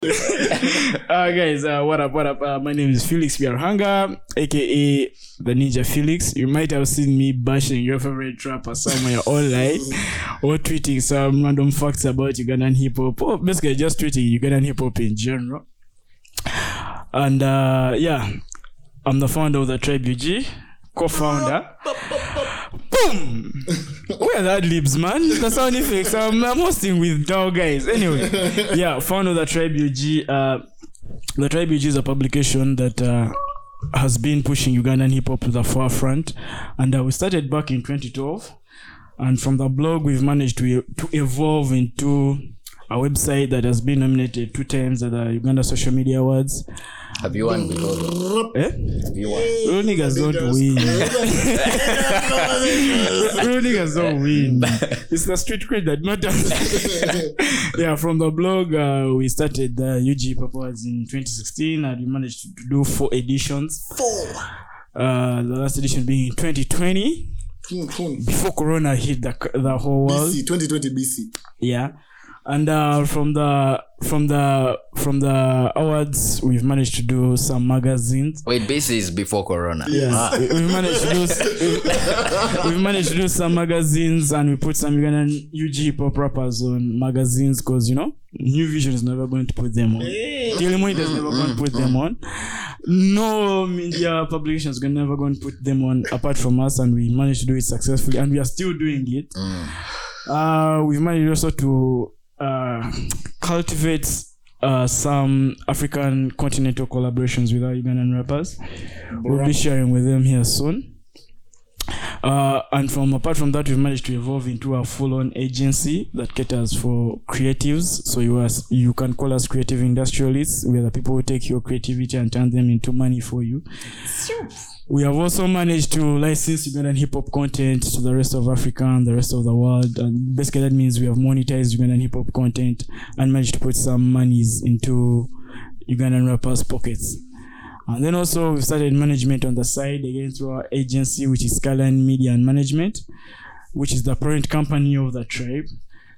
uh, guys, uh, what up? What up? Uh, my name is Felix Byaruhanga, aka the Ninja Felix. You might have seen me bashing your favorite rapper somewhere online or tweeting some random facts about Ugandan hip hop, or basically just tweeting Ugandan hip hop in general. And uh, yeah, I'm the founder of the Tribe UG, co founder. Boom! Where that libs, man? The sound effects. I'm, I'm hosting with dog guys. Anyway, yeah, founder of the Tribe UG. Uh, the Tribe UG is a publication that uh, has been pushing Ugandan hip hop to the forefront, and uh, we started back in 2012. And from the blog, we've managed to to evolve into a website that has been nominated two times at the Uganda Social Media Awards. Have you won before? though? Eh? Have you won? Real niggas don't win. Real niggas don't win. It's the street cred that matters. yeah, from the blog, uh, we started the UG Pop Awards in 2016 and we managed to do four editions. Four. Uh, the last edition being in 2020 before Corona hit the, the whole world. BC, 2020 BC. yeah and uh, from the from the from the awards we've managed to do some magazines. Wait, BC is before Corona. yeah Ah, we- we've managed to do s- we've managed to do some magazines and we put some Ugandan UG hip hop rappers on magazines because you know New Vision is never going to put them on. Daily Monitor is never going to put them on. No media publications are never going to put them on apart from us and we managed to do it successfully and we are still doing it. Uh, we've managed also to uh, cultivate uh, some African continental collaborations with our Ugandan rappers. We'll be sharing with them here soon. Uh, and from apart from that, we've managed to evolve into a full-on agency that caters for creatives. So you are, you can call us creative industrialists. We are the people who take your creativity and turn them into money for you. Sure. We have also managed to license Ugandan hip hop content to the rest of Africa and the rest of the world. And basically, that means we have monetized Ugandan hip hop content and managed to put some monies into Ugandan rappers' pockets. And then also, we've started management on the side again through our agency, which is Skyline Media and Management, which is the parent company of the tribe.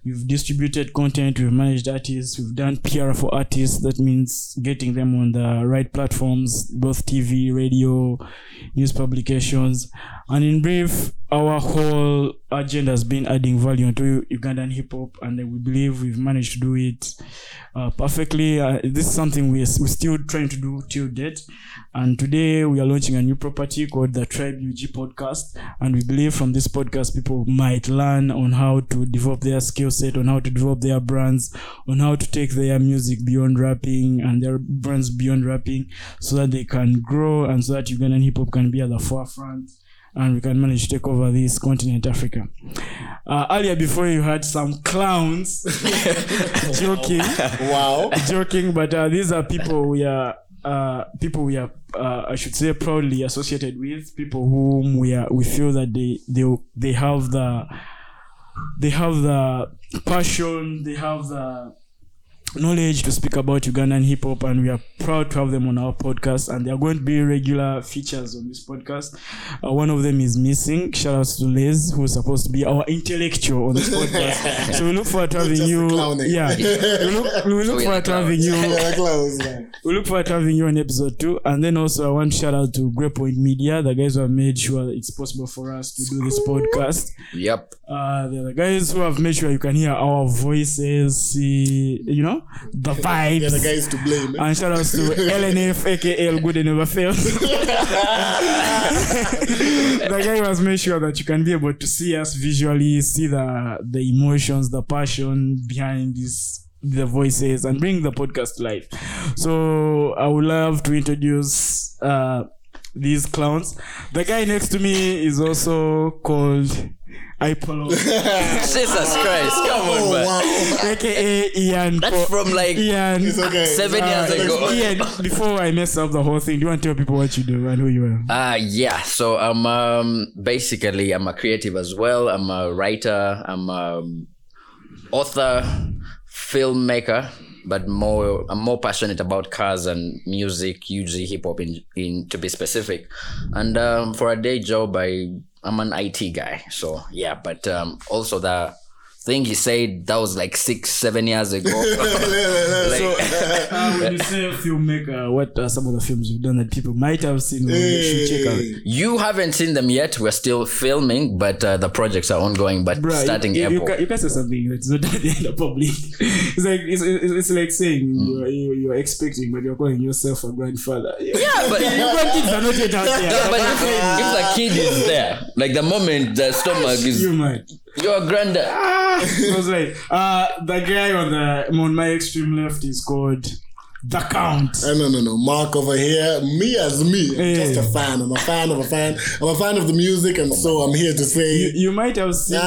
We've distributed content, we've managed artists, we've done PR for artists. That means getting them on the right platforms, both TV, radio, news publications. And in brief, our whole agenda has been adding value to Ugandan hip hop, and we believe we've managed to do it uh, perfectly. Uh, this is something we are, we're still trying to do till date. And today we are launching a new property called the Tribe UG Podcast. And we believe from this podcast, people might learn on how to develop their skill set, on how to develop their brands, on how to take their music beyond rapping and their brands beyond rapping so that they can grow and so that Ugandan hip hop can be at the forefront and we can manage to take over this continent, Africa. Uh, earlier, before you had some clowns joking, Wow. joking, but uh, these are people we are. Uh, people we are, uh, I should say, proudly associated with people whom we are. We feel that they they they have the they have the passion, they have the knowledge to speak about Ugandan hip hop, and we are proud to have them on our podcast. And they are going to be regular features on this podcast. Uh, one of them is missing. Shout out to Liz, who's supposed to be our intellectual on this podcast. so we look forward to having you. Yeah, we look, we look forward to having you. We look forward to having you on episode two. And then also, I want to shout out to Great Point Media, the guys who have made sure it's possible for us to do this podcast. Yep. Uh, they're the guys who have made sure you can hear our voices, see, you know, the vibes. Yeah, the guys to blame. and shout outs to LNF, aka El Good and Never Fails. the guy has made sure that you can be able to see us visually, see the the emotions, the passion behind this the voices and bring the podcast to life. So I would love to introduce uh these clowns. The guy next to me is also called Ipolo, Jesus Christ, come on, Oh, man. wow. aka Ian. That's Po- from like Ian. It's okay. seven Uh, years ago. Ian, before I mess up the whole thing, do you want to tell people what you do and who you are? Uh yeah. So I'm um basically I'm a creative as well. I'm a writer. I'm a author, filmmaker, but more I'm more passionate about cars and music, usually hip hop in, in to be specific. And um, for a day job, I I'm an IT guy. So yeah, but um, also the think he said that was like six, seven years ago. Like- Uh, when you say filmmaker, what are some of the films you've done that people might have seen or they should check out? you haven't seen them yet. We're still filming, but uh, the projects are ongoing. But Bruh, starting you, you, you, April. can, you can say something that's not at the public. It's like it's, it's, it's like saying you're, you- you're expecting, but you're calling yourself a grandfather. yeah, but your grandkids are not yet out there. Yeah, but if, if the kid is there, like the moment the stomach is, you man. Your granddad. I was like, uh, the guy on the on my extreme left is called the Count. Uh, no, no, no. Mark over here. Me as me. I'm Yeah. just a fan. I'm a fan of a fan. I'm a fan of the music, and so I'm here to say. you might have seen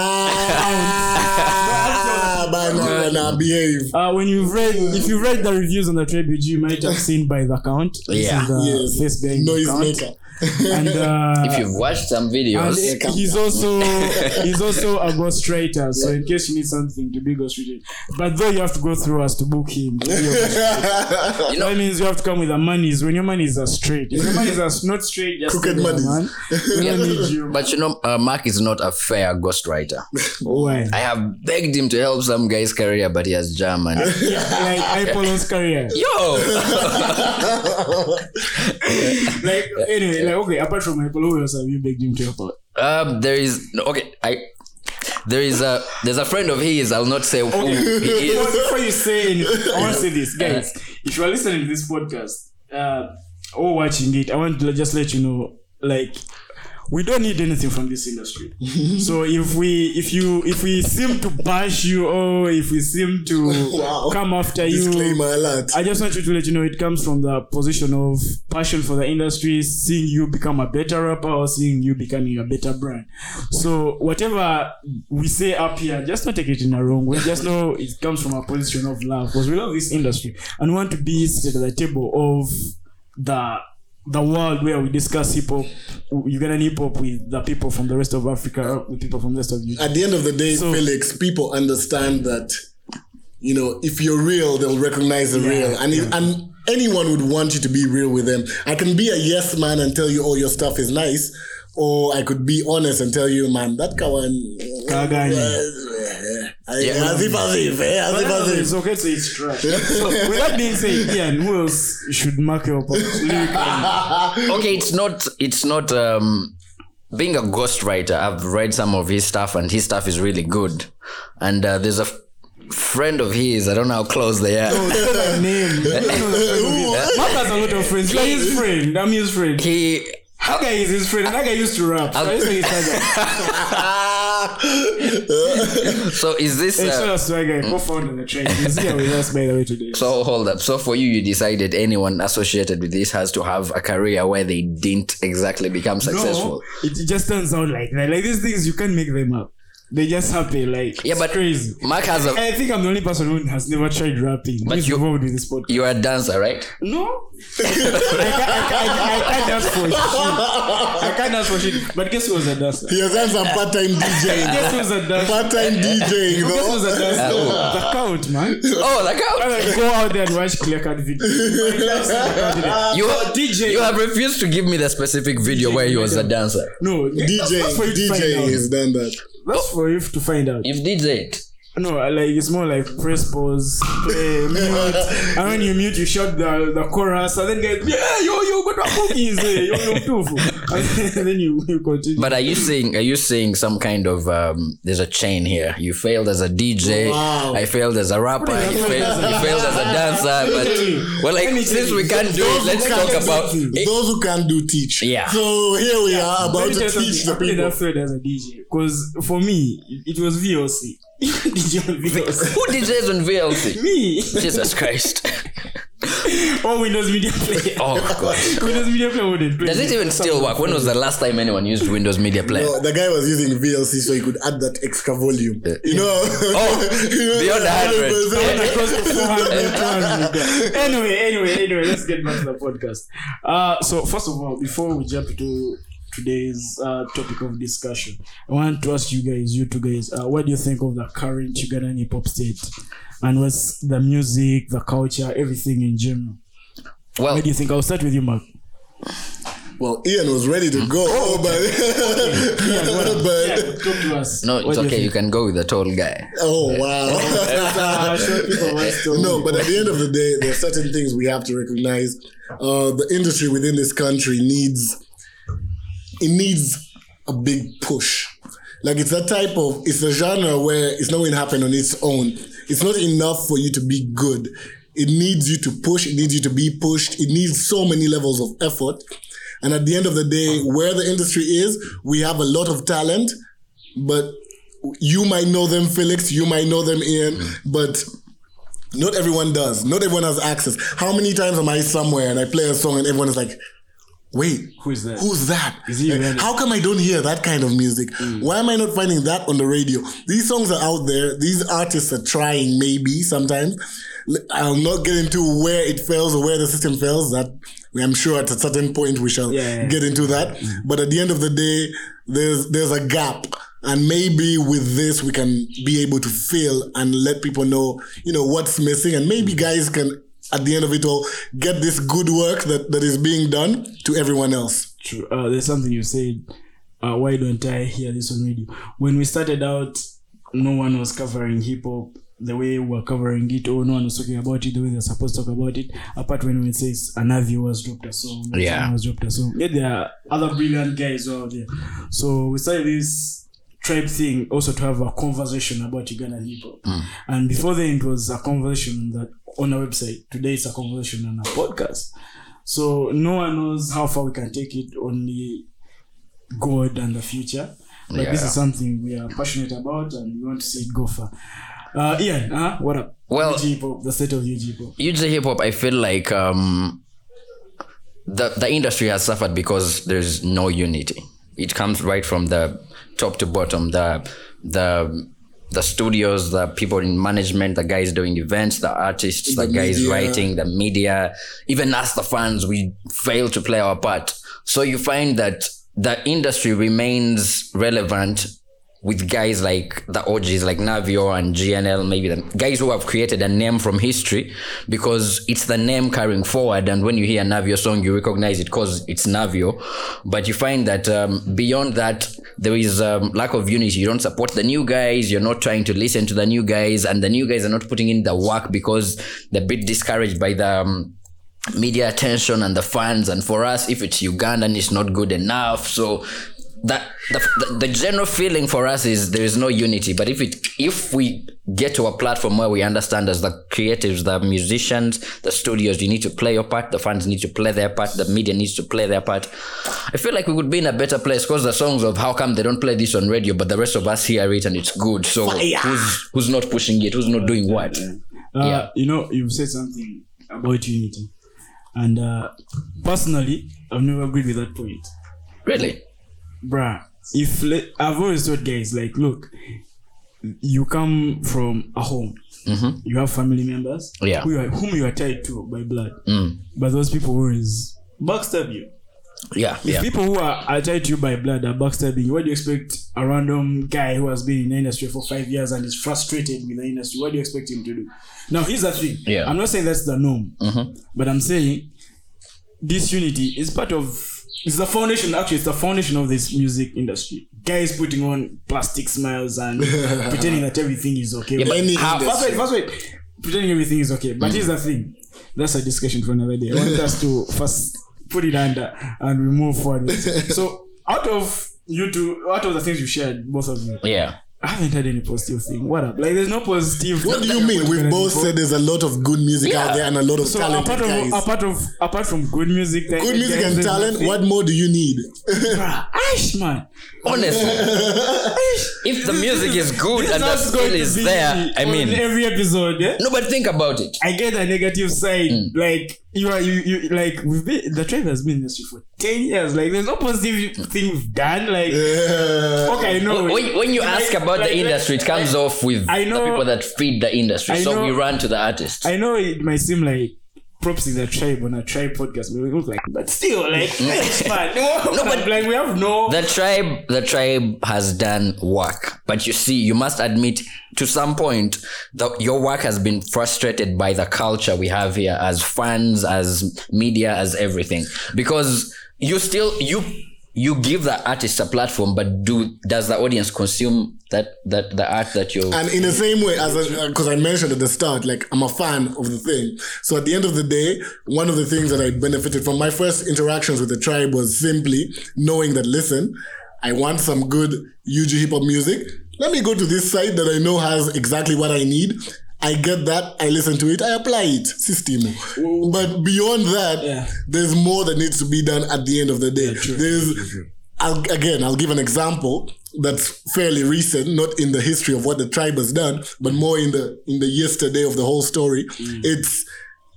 Ah, by now, now, behave. uh, when you've read if you read the reviews on the Tribute, you might have seen by the count. This Yeah. is the Yes. face Noise count. maker. And uh, If you've watched some videos, he's also he's also a ghostwriter, so in case you need something to be ghostwritten. But though you have to go through us to book him. to be a ghostwriter. you know, that means you have to come with the monies. When your monies are straight, if your monies are not straight, just Crooked tell them, monies. man. We need you. but you know, uh, Mark is not a fair ghostwriter. Why? I have begged him to help some guy's career, but he has German. like Apollo's career. Yo, Like anyway, like okay, apart from who else have you begged him to help out? um, there is okay. I there is a there's a friend of his. I'll not say who he Before, is. before you say anything, I want to say this, guys. If you are listening to this podcast uh, or watching it, I want to just let you know, like, we don't need anything from this industry. so if we, if you, if we seem to bash you or if we seem to Wow. come after you, alert. I just want you to let you know it comes from the position of passion for the industry, seeing you become a better rapper or seeing you becoming a better brand. So whatever we say up here, just don't take it in a wrong way. Just know it comes from a position of love because we love this industry and want to be seated at the table of the the world where we discuss hip hop, Ugandan hip hop with the people from the rest of Africa, with people from the rest of you. At the end of the day, So- Felix, people understand that, you know, if you're real, they'll recognize the real. And, if, and anyone would want you to be real with them. I can be a yes man and tell you, oh, your stuff is nice. Or I could be honest and tell you, man, that kawan. Kagani. Yeah. As if as if, eh, as if as if. It's okay to say it's trash. so, with that being said, Ian, who else should mark your lyrically? Okay, it's not it's not um being a ghostwriter. I've read some of his stuff, and his stuff is really good. And uh, there's a f- friend of his. I don't know how close they are. Tell a name. Mark has a lot of friends. You're his friend. I'm his friend. He That guy is his friend. That guy used to rap. So I used to his father. so is this Hey, shout uh, out to that guy, co-founder the train. He's here with us, by the way, today. so hold up. So for you, you decided anyone associated with this has to have a career where they didn't exactly become successful. No, it just turns out like that. Like these things, you can't make them up. They just happen. Like Yeah, but crazy. Mark has a I think I'm the only person who has never tried rapping. But Who's you- involved with this podcast. you're a dancer, right? No, I can't, I, can't, I, can't, dance for shit. I can't dance for shit. But guess who was a dancer? He has done some part time DJing. Guess who was a dancer? Part time DJing, Guess who was a dancer? Uh, the count, man. Oh, like how Like, go out there and watch clear cut video. you DJ. you have refused to give me the specific video where he was a dancer. No, that's, that's for DJing, you to find out. DJing has done that. That's oh. for you to find out. You've did it. No, like it's more like press pause, play, mute, and when you mute, you shut the the chorus, and then get yeah, yo yo, but what cookies, eh, yo yo tufu, and then you you continue. But are you saying are you saying some kind of um there's a chain here? You failed as a DJ, Wow. I failed as a rapper, you failed, you failed as a dancer, but well like since we can't do it, let's talk about it. Those who can do teach. Yeah. So here we are Let about me to teach the I played people. that field as a DJ because for me it was VLC. DJ on VLC. Who DJs on VLC? me Jesus Christ. or Windows Media Player. Oh god. Windows Media Player wouldn't play. Does it even still work? When was the last time anyone used Windows Media Player? No, the guy was using VLC so he could add that extra volume. You know? Oh, You know, beyond 100. 100%. Across the 400 anyway, anyway, anyway, let's get back to the podcast. Uh, so first of all, before we jump to today's uh, topic of discussion, I want to ask you guys, you two guys, uh, what do you think of the current Ugandan hip hop state, and what's the music, the culture, everything in general? Well, What do you think? I'll start with you, Mark. Well, Ian was ready to go, Oh, but but Yeah, talk to us. No, it's do you okay. You can go with the tall guy. oh wow. Uh, show people what's still- no, but at the end of the day, there are certain things we have to recognize. Uh, the industry within this country needs it needs a big push. Like it's a type of it's a genre where it's not going to happen on its own. It's not enough for you to be good. It needs you to push. It needs you to be pushed. It needs so many levels of effort. And at the end of the day, where the industry is, we have a lot of talent, but you might know them, Felix. You might know them, Ian, mm. but not everyone does. Not everyone has access. How many times am I somewhere and I play a song and everyone is like, wait, Who is that? Who's that? Is he Like. How come I don't hear that kind of music? Mm. Why am I not finding that on the radio? These songs are out there. These artists are trying, maybe sometimes. I'll not get into where it fails or where the system fails. That I'm sure at a certain point we shall Yeah, yeah. get into that. Mm. But at the end of the day, there's there's a gap. And maybe with this we can be able to fill and let people know, you know, what's missing. And maybe guys can at the end of it all get this good work that, that is being done to everyone else. True. Uh, there's something you said. Uh, why don't I hear this on radio? When we started out, no one was covering hip hop the way we're covering it, or no one was talking about it the way they're supposed to talk about it. Apart when we say Anavi was dropped a song, Yeah. was dropped a song. Yeah, there are other brilliant guys out there. So we started this tribe thing also to have a conversation about Ugandan hip hop. And before then, it was a conversation that on our website. Today, it's a conversation on a podcast. So no one knows how far we can take it. Only God and the future. But this is something we are passionate about, and we want to see it go far. Uh, Ian, huh? what up? Well- UG hip hop, the state of UG hip hop. usually hip hop, I feel like um, the the industry has suffered because there's no unity. It comes right from the top to bottom. The the the studios, the people in management, the guys doing events, the artists, the, The guys media. writing, the media, even us, the fans, we fail to play our part. So you find that the industry remains relevant with guys like the OGs like Navio and GNL, maybe the guys who have created a name from history because it's the name carrying forward. And when you hear a Navio song, you recognize it because it's Navio. But you find that um, beyond that, there is um, lack of unity. You don't support the new guys. You're not trying to listen to the new guys, and the new guys are not putting in the work because they're a bit discouraged by the. Um, media attention and the fans and for us if it's ugandan it's not good enough so that the, the, the general feeling for us is there is no unity but if it if we get to a platform where we understand as the creatives the musicians the studios you need to play your part the fans need to play their part the media needs to play their part i feel like we would be in a better place because the songs of how come they don't play this on radio but the rest of us hear it and it's good so who's who's not pushing it who's not doing what Uh, Yeah. You know, you've said something about unity. And uh, personally, I've never agreed with that point. really bruh. If le- i've always told guys like look you come from a home. You have family members Yeah. who you are, whom you are tied to by blood. Mm. but those people always backstab you. Yeah if yeah. people who are, are tied to you by blood are backstabbing you, what do you expect a random guy who has been in the industry for five years and is frustrated with the industry what do you expect him to do? Now here's the thing. Yeah. i'm not saying that's the norm but i'm saying this unity is part of it's the foundation actually it's the foundation of this music industry. Guys putting on plastic smiles and pretending that everything is okay. But Any how- first wait first wait. Pretending everything is okay. But mm. here's the thing. That's a discussion for another day. I want us to first put it under and we move forward. So out of you two out of the things you shared both of you yeah i haven't had any positive thing what up like there's no positive What do you mean? We've both said there's a lot of good music Yeah. out there and a lot of so talented apart guys. of apart of apart from good music good music and talent, what more do you need? Bruh, Ash man honestly if the music is good and the not skill is there i mean every episode eh? no but think about it I get the negative side. Hmm. Like you are you, you like we've been the tribe has been in this for ten years. Like there's no positive thing we've done. Like Yeah. okay, I know. when, when you Like- ask about like- the industry it comes off with I know- the people that feed the industry. I so know- we run to the artists. I know it might seem like props in the tribe on a tribe podcast, but we look like, but still, like, it's fun. No, but- like we have no. the tribe the tribe has done work. But you see you must admit to some point that your work has been frustrated by the culture we have here as fans as media as everything. Because you still you you give the artist a platform, but do does the audience consume that that the art that you're? And in the same way as uh, because I mentioned at the start, like I'm a fan of the thing. So at the end of the day, one of the things that I benefited from my first interactions with the tribe was simply knowing that listen, I want some good UG hip hop music. Let me go to this site that I know has exactly what I need. I get that, I listen to it, I apply it, system. But beyond that, Yeah. there's more that needs to be done at the end of the day. There's I'll, again, I'll give an example that's fairly recent, not in the history of what the tribe has done, but more in the in the yesterday of the whole story. Mm. It's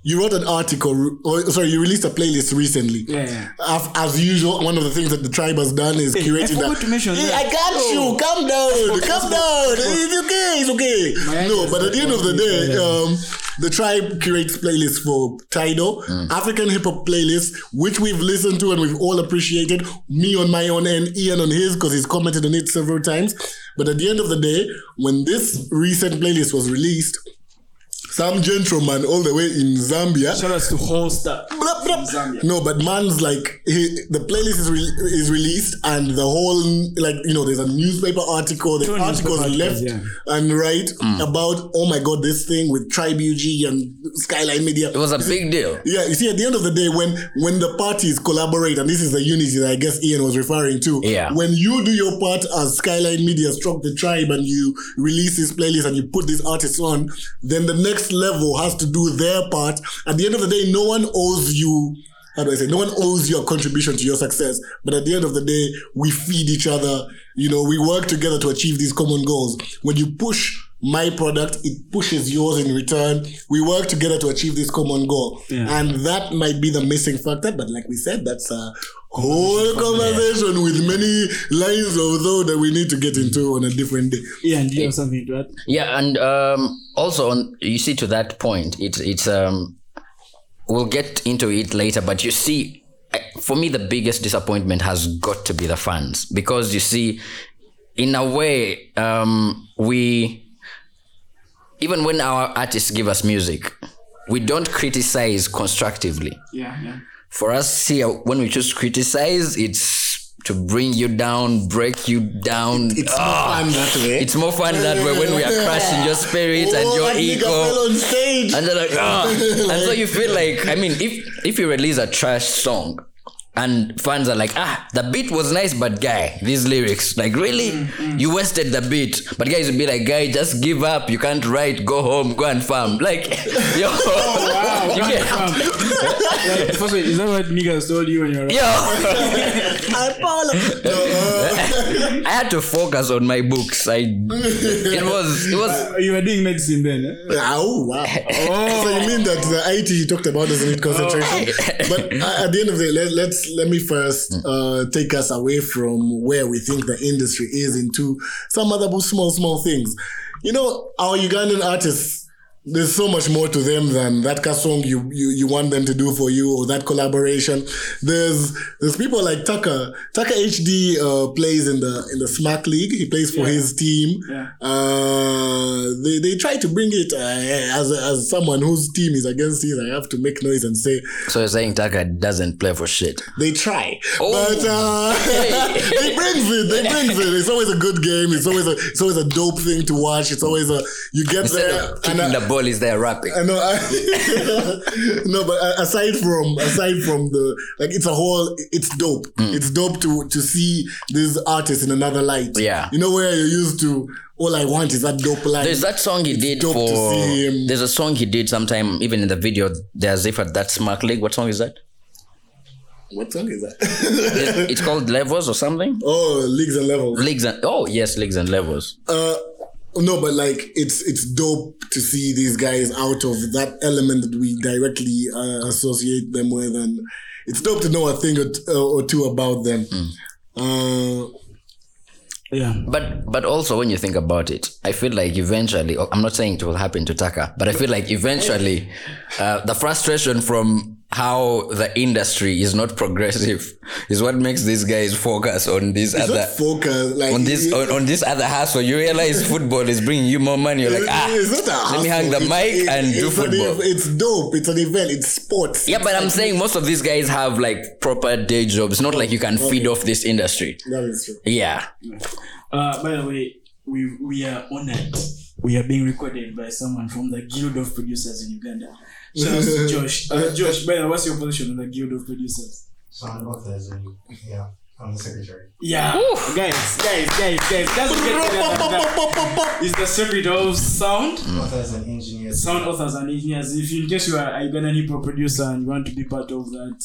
you wrote an article, or sorry, you released a playlist recently. Yeah, yeah. As, as usual, one of the things that the tribe has done is Hey, I curating forgot that. to mention Hey, that. I got Oh. you. Calm down. Calm down. It's okay. It's okay. My No, but at the end of the day, um, the tribe curates playlists for Tidal, African hip hop playlists, which we've listened to and we've all appreciated. Me on my own end, Ian on his, because he's commented on it several times. But at the end of the day, when this recent playlist was released, some gentleman all the way in Zambia Shout outs to Holster. Blah, blah. Zambia. No, but man's like he, the playlist is re- is released and the whole like you know there's a newspaper article, the Two articles left yeah. and right hmm. about oh my god this thing with Tribe UG and Skyline Media. it was a big deal. Yeah, you see, at the end of the day, when when the parties collaborate, and this is the unity that I guess Ian was referring to. Yeah. When you do your part as Skyline Media, struck the tribe, and you release this playlist and you put these artists on, then the next level has to do their part. At the end of the day, no one owes you. How do I say? No one owes you a contribution to your success. But at the end of the day, we feed each other. You know, we work together to achieve these common goals. When you push my product, it pushes yours in return. We work together to achieve this common goal. Yeah. And that might be the missing factor. But like we said, that's a whole conversation with many lines of thought that we need to get into on a different day. Yeah, and you have something to add? Yeah, and um, also on you see to that point, it's it's um, we'll get into it later, but you see, for me, the biggest disappointment has got to be the fans because you see, in a way, um, we even when our artists give us music, we don't criticize constructively. Yeah, yeah. For us here, when we choose to criticize, it's to bring you down, break you down. It's more Ah, fun that way. It's more fun that way when we are crushing your spirit and Oh, your that ego. fell on stage. And they're like, ah. and so you feel like, I mean, if if you release a trash song and fans are like, ah, the beat was nice, but guy, these lyrics, like really, you wasted the beat. But guys would be like, guy, just give up. You can't write. Go home. Go and farm. Like, yo, Wow, you wow, get, fam. Like, first of is that what niggas told you when you were yo. I apologize. Uh, I had to focus on my books. I, it was, it was. You were doing medicine then, eh? Oh wow! Oh. So you mean that the IT you talked about doesn't need concentration? But uh, at the end of the day, let, let's let me first uh, take us away from where we think the industry is into some other small small things. You know, our Ugandan artists. There's so much more to them than that ka song you, you you want them to do for you or that collaboration. There's there's people like Tucker. Tucker HD uh, plays in the in the Smack League. He plays for Yeah. his team. Yeah. Uh, they, they try to bring it uh, as, as someone whose team is against his. I have to make noise and say So you're saying Tucker doesn't play for shit. they try, Oh. but uh, they brings it. They brings it. It's always a good game. It's always a it's always a dope thing to watch. It's always a you get Instead there. of kicking is there rapping? I know. I, no, but aside from aside from the like, it's a whole. It's dope. Mm. It's dope to to see these artists in another light. Yeah. you know where you're used to. All I want is that dope line. There's that song he did dope to for. There's a song he did sometime, even in the video. There's if at that Smack League. What song is that? What song is that? It- it's called Levels or something. oh, leagues and levels. Leagues and oh yes, leagues and levels. Uh, no, but like it's it's dope to see these guys out of that element that we directly uh, associate them with, and it's dope to know a thing or, t- uh, or two about them. Uh, Yeah. But but also when you think about it, I feel like eventually I'm not saying it will happen to Tucker, but I feel like eventually uh, the frustration from how the industry is not progressive is what makes these guys focus on this It's other focus like on this on, on this other hustle. You realize football is bringing you more money. You're like, ah, it's not a let me hang the hustle. mic It's- and do it's an football. ev- it's dope. It's an event. It's sports. Yeah, but I'm saying most of these guys have like proper day jobs. Not like you can feed off this industry. That is true. Yeah. Uh, by the way, we we are honored. We are being recorded by someone from the Guild of Producers in Uganda. Shout out to Josh. Uh, Josh, by the way, what's your position in the Guild of Producers? Sound authors and yeah, I'm the secretary. Yeah, guys, guys, guys, guys. Doesn't get better that. Is the secret of sound, Authors and engineers. sound authors and engineers. If you, in case you are a Ugandan hip hop producer and you want to be part of that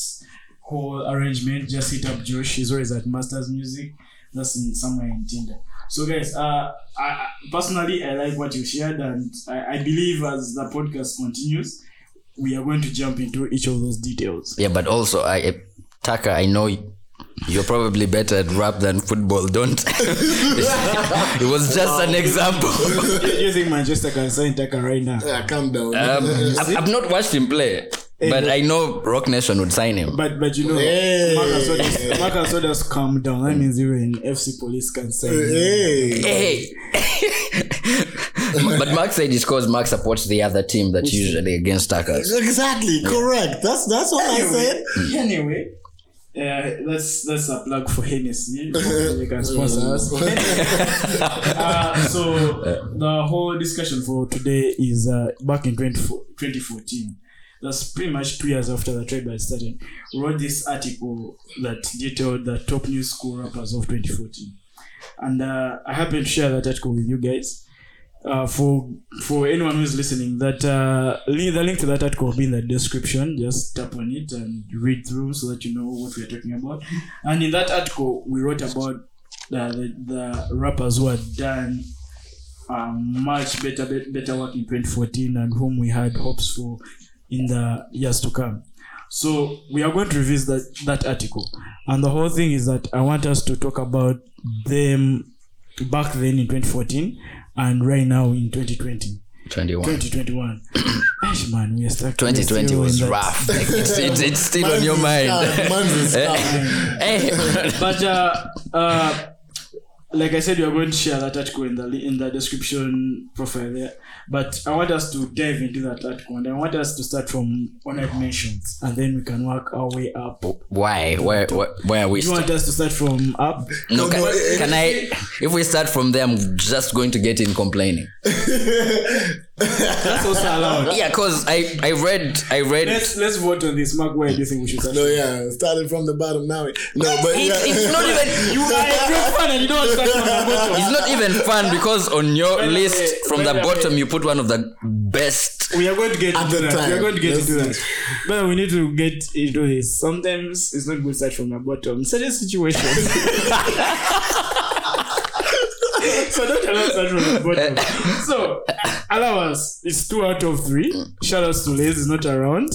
whole arrangement, just hit up Josh. He's always at Masters Music. That's in somewhere in Ntinda. So guys, uh, I, I personally I like what you shared, and I, I believe as the podcast continues, we are going to jump into each of those details. Yeah, but also I Tucker, I know you're probably better at rap than football, don't it was just an example. Do you think Manchester can sign Tucker right now? Yeah, calm down. Um, I've, I've not watched him play, but I know Roc Nation would sign him. But but you know, Hey. Marcus Odas, Marcus Odas calm down. That means even FC police can sign. him. hey. Hey. but Mark said it's because Mark supports the other team that's usually against Tucker's. Exactly, correct. That's that's what I said. Anyway, uh, that's that's a plug for Hennessy. Hopefully they can sponsor us. uh, so the whole discussion for today is uh, back in 20, 2014. That's pretty much two years after the tribe had started. We wrote this article that detailed the top new school rappers of 2014. And uh, I happen to share that article with you guys. Uh, for for anyone who's listening, that uh, the link to that article will be in the description. Just tap on it and read through so that you know what we're talking about. And in that article, we wrote about the, the, the rappers who had done um, much better be- better work in 2014 and whom we had hopes for in the years to come. So we are going to revisit that, that article. And the whole thing is that I want us to talk about them back then in 2014 and right now in 2020. 21. 2021. Gosh, man, we are stuck. 2020 was that- rough. Like, it's, it's, it's still on your mind. man's is hey. but uh, uh, like I said, we are going to share that article in the in the description profile there. But I want us to dive into that article, and I want us to start from honored mentions, and then we can work our way up. Why? Where, where, where are we? You want us to start from up? No, can, eh, eh. can I? If we start from there, I'm just going to get in complaining. That's also allowed. Yeah, cause I I read I read. Let's let's vote on this. Mark, where do you think we should start? No, yeah, started from the bottom now. No, but It, yeah. it's not even. You are a fan, and you don't start from the bottom. It's not even fun because on your By list way, from by the the bottom way. you put one of the best. We are going to get At into the that. We are going to get Let's into do that. But we need to get into this. Sometimes it's not good to start from the bottom. Certain situations. so don't allow start from the bottom. So allow us. It's two out of three. Shout outs to Les is not around.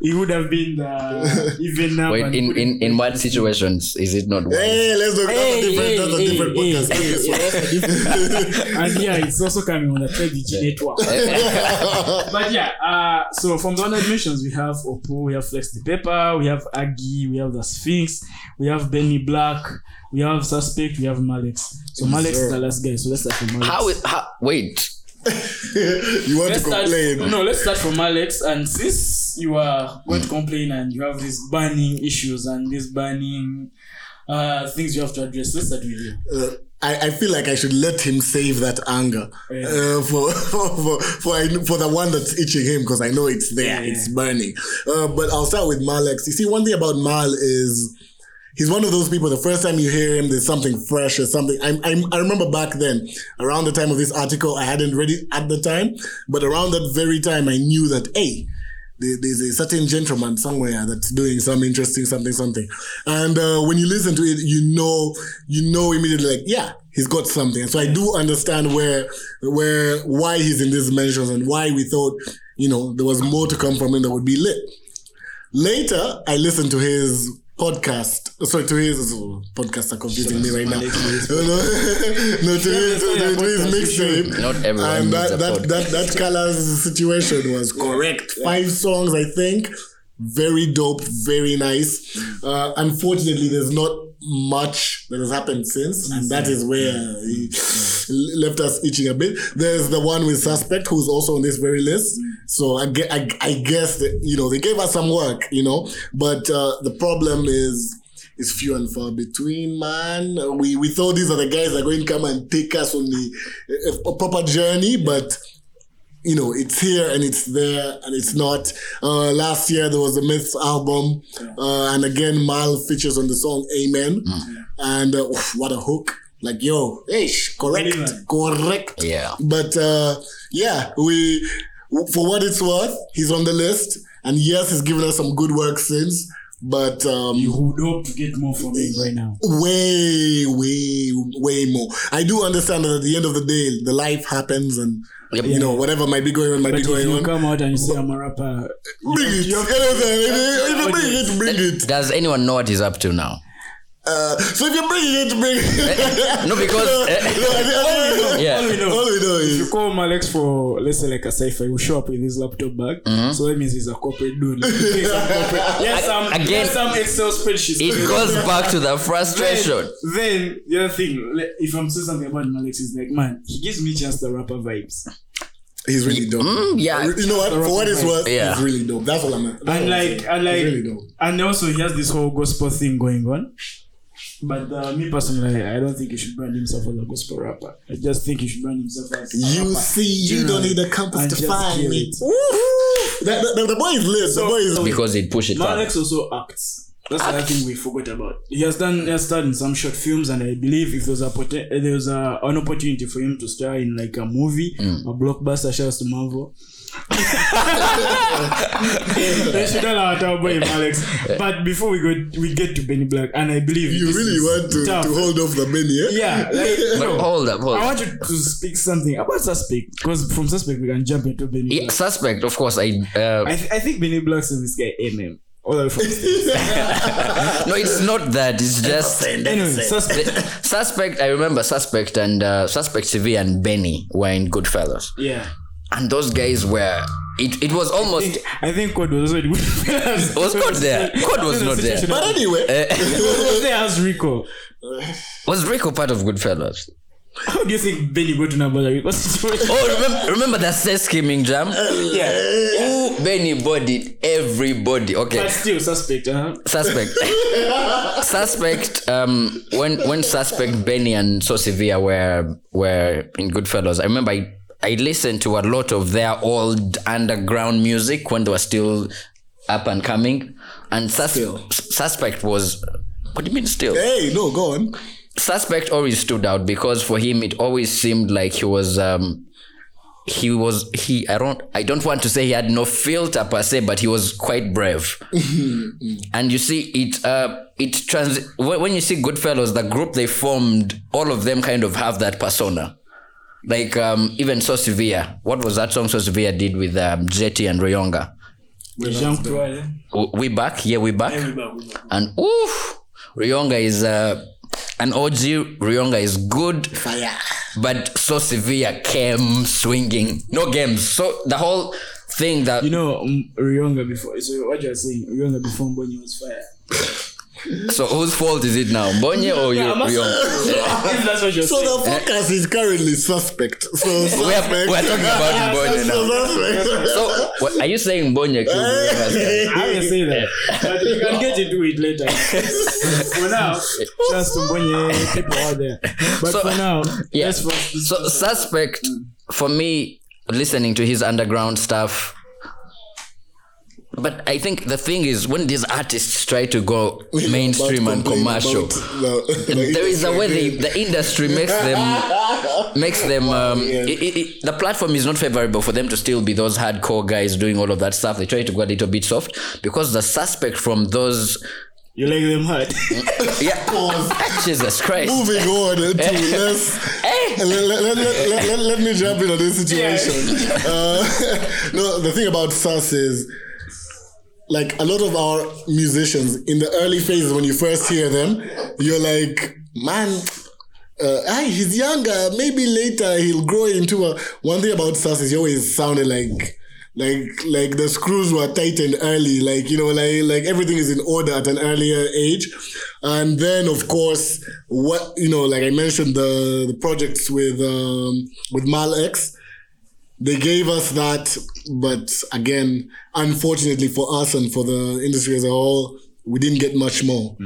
He would have been the even now. Wait, in, in, in what situations is it not? wise? Hey, let's look. That's a Hey, different. hey, That's a hey, different hey, podcast. hey, hey, that's a different- and yeah, it's also coming on the Tribe UG network. but yeah, uh, so from the honored mentions, we have Oppo, we have Flex the Paper, we have Aggie, we have the Sphinx, we have Benny Black, we have Suspect, we have Malex. So Malex is the last guy, so let's start from Malex. How is how? Wait. You want Let's to start, complain? no, let's start from Alex. And since you are going to complain and you have these burning issues and these burning uh, things you have to address, let's start with you. Uh, I, I feel like I should let him save that anger Yeah. uh, for, for for for I, for the one that's itching him because I know it's there, Yeah. it's burning. Uh, but I'll start with Malex. You see, one thing about Mal is he's one of those people. The first time you hear him, there's something fresh or something. I, I I remember back then, around the time of this article, I hadn't read it at the time, but around that very time, I knew that hey. there- There's a certain gentleman somewhere that's doing some interesting something something, and uh, when you listen to it, you know you know immediately like yeah he's got something. So I do understand where where why he's in these mentions and why we thought you know there was more to come from him that would be lit. Later, I listened to his podcast. Sorry, to his podcasts are confusing me right now. no, no, no, to his, to, to, to his mixtape. Not everyone And that a that, podcast. that that colors situation was correct. Five songs, I think. very dope, very nice. Uh, unfortunately, there's not much that has happened since, and that is where he left us itching a bit. There's the one with Suspect, who's also on this very list. So I, I, I guess that, you know, they gave us some work, you know, but uh, the problem is is few and far between, man. We we thought these are the guys that are going to come and take us on the uh, a proper journey, but you know, it's here and it's there and it's not. Uh, last year there was a Myth album, uh, and again Mal features on the song Amen, and uh, oof, what a hook! Like yo, ish, correct, Relevant. correct. Yeah. But uh, yeah, we for what it's worth, he's on the list, and yes, he's given us some good work since. But um, You would hope to get more from him right now. way, way, way more. I do understand that at the end of the day, the life happens, and Yep. you know whatever might be going on might But be if going you on. come out and you say I'm a rapper, Bring it. You know what I'm saying? If you bring it, bring it. Does anyone know what he's up to now? Uh, so if you're bringing it, bring it. No, because no, eh, no, yeah. all we know. All we know If you is call Malex for let's say like a cipher, he will show up with his laptop bag. Mm-hmm. So that means he's a corporate dude. Like, he has some corporate, he some, Again, has some Excel spreadsheets. it goes back to the frustration. Then, then the other thing, if I'm saying something about Malex, is like, man, he gives me chance the rapper vibes. he's really dope. Mm, yeah. You know what? For what it's worth, Yeah. he's really dope. That's all I'm. That's And all I'm like, and like, he's really dope. and also he has this whole gospel thing going on. But uh, me personally, I don't think he should brand himself as a gospel rapper. I just think he should brand himself as a You rapper. see, you don't need a compass to find me. it. The, the, the boy is lit. the boy is lit. Because it pushed it further. Malex also acts. That's the other thing we forgot about. He has done, he has starred in some short films, and I believe if there was a poten- uh, there was a, an opportunity for him to star in like a movie, Mm. a blockbuster, shouts to Marvel. They should allow our boy Alex. But before we go, we get to Benny Black, and I believe You really want to, tough. to hold off the Benny, eh? Yeah, like, no. hold up, hold I want you to speak something about Suspect because from Suspect we can jump into Benny Yeah, Black. suspect, of course. I uh, I, th- I think Benny Black is this guy MM. All the way from no, it's not that. It's just anyway, Suspect. suspect. I remember suspect and uh, suspect CV and Benny were in Goodfellas, Yeah. And those guys were. It, it was I almost. think, I think Code was already with Was Code there? Code was not there. But anyway, eh. was there as Rico. Was Rico part of Goodfellas? How do you think Benny got to know about the Rico situation? Oh, remember, remember that sex scheming jam? Uh, yeah. Ooh, Benny bodied everybody. Okay. But still suspect, huh? suspect suspect um when when suspect benny and so severe were were in goodfellas i remember i i listened to a lot of their old underground music when they were still up and coming. And sus- suspect was what do you mean still? Hey, no, go on. suspect always stood out because for him it always seemed like he was um he was he i don't i don't want to say he had no filter per se but he was quite brave. And you see it uh it trans when when you see goodfellas the group they formed all of them kind of have that persona like um even so severe. What was that song so severe did with um jetty and Claude. W- we back? Yeah we back? We back, we back. and oof! Rayonga is uh an OG Rayonga is good. Fire. but so severe came swinging. No games. So the whole thing that You know, um, Ryonga before, so what you're saying, Ryonga before Mbonyi was fire. So whose fault is it now Bonye or you I'm that's what you're So saying. the focus is currently suspect. So we are, we are talking about Bonye now Suspect. so what, are you saying Bonye killed Rayonga's guy? I will say that. But we can get into it later. for now, just to Mbonyi people out there. But So- for now, yeah let's first so suspect for me listening to his underground stuff but I think the thing is when these artists try to go mainstream and commercial, about the- the there is a way they, the industry makes them makes them um, it, it, it- the platform is not favorable for them to still be those hardcore guys doing all of that stuff. They try to go a little bit soft because the suspect from those you like them hard. yeah Jesus Christ. Moving on to let's let, let, let, let, let, let, let me jump into this situation. Uh, no, the thing about Sus is like a lot of our musicians in the early phases when you first hear them, you're like, man, uh, ah, he's younger. Maybe later he'll grow into a. One thing about Sus is he always sounded like like like the screws were tightened early like you know like like everything is in order at an earlier age and then of course what you know like i mentioned the the projects with um with Malex they gave us that but again unfortunately for us and for the industry as a whole we didn't get much more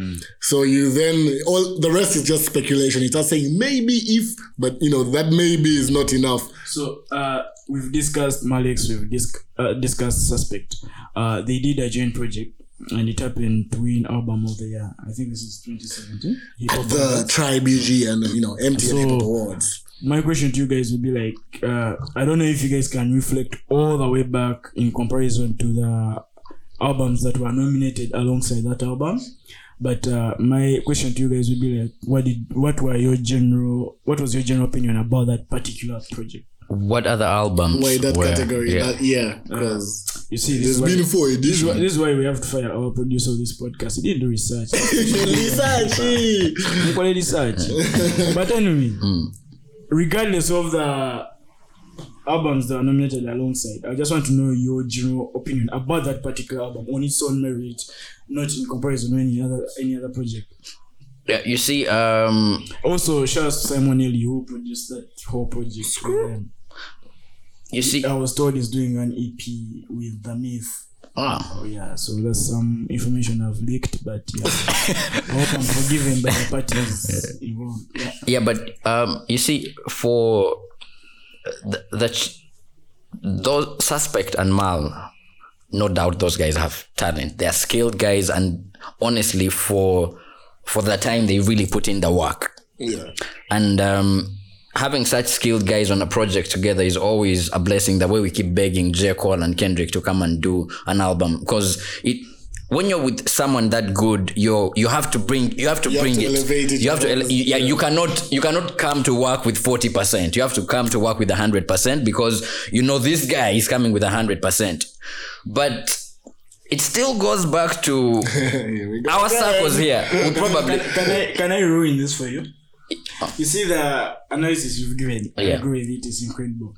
so you then all the rest is just speculation it's just saying maybe if but you know that maybe is not enough So uh, we've discussed Malex, we've dis- uh, discussed Suspect. Uh, they did a joint project and it happened to win album of the year. I think this is 2017. Hip Hop the Awards. tribe UG and you know MTN So- Hip Hop Awards My question to you guys would be like, uh, I don't know if you guys can reflect all the way back in comparison to the albums that were nominated alongside that album. But uh, my question to you guys would be like, what did, what were your general, what was your general opinion about that particular project? What other albums? why that were- category Yeah. That- yeah because You see, this there's is why, been four this, is why, editions this is why we have to fire our producer of this podcast. He didn't do research. research. Equally research. but anyway, regardless of the albums that are nominated alongside, I just want to know your general opinion about that particular album on its own merit, not in comparison to any other any other project. Yeah, you see, um, Also, shout out to Simon Ellie who produced that whole project. with them. you see, I was told he's doing an EP with the Mith. Ah, Oh yeah, so that's some information I've leaked, but yeah, I hope I'm forgiven by the parties involved. Yeah. yeah, but um, you see, for the, the ch- those suspect and Mal, no doubt those guys have talent. They're skilled guys, and honestly, for for the time they really put in the work. yeah and um, having such skilled guys on a project together is always a blessing. The way we keep begging J. Cole and Kendrick to come and do an album because it. When you're with someone that good, you you have to bring you have to You have bring to it. elevate it You have to ele- almost, you, yeah, you cannot you cannot come to work with forty percent. You have to come to work with hundred percent because you know this guy is coming with hundred percent. But it still goes back to Here we go. our circles here. We probably can, can I can I ruin this for you? You see the analysis you've given. I Yeah. agree with it. It's incredible.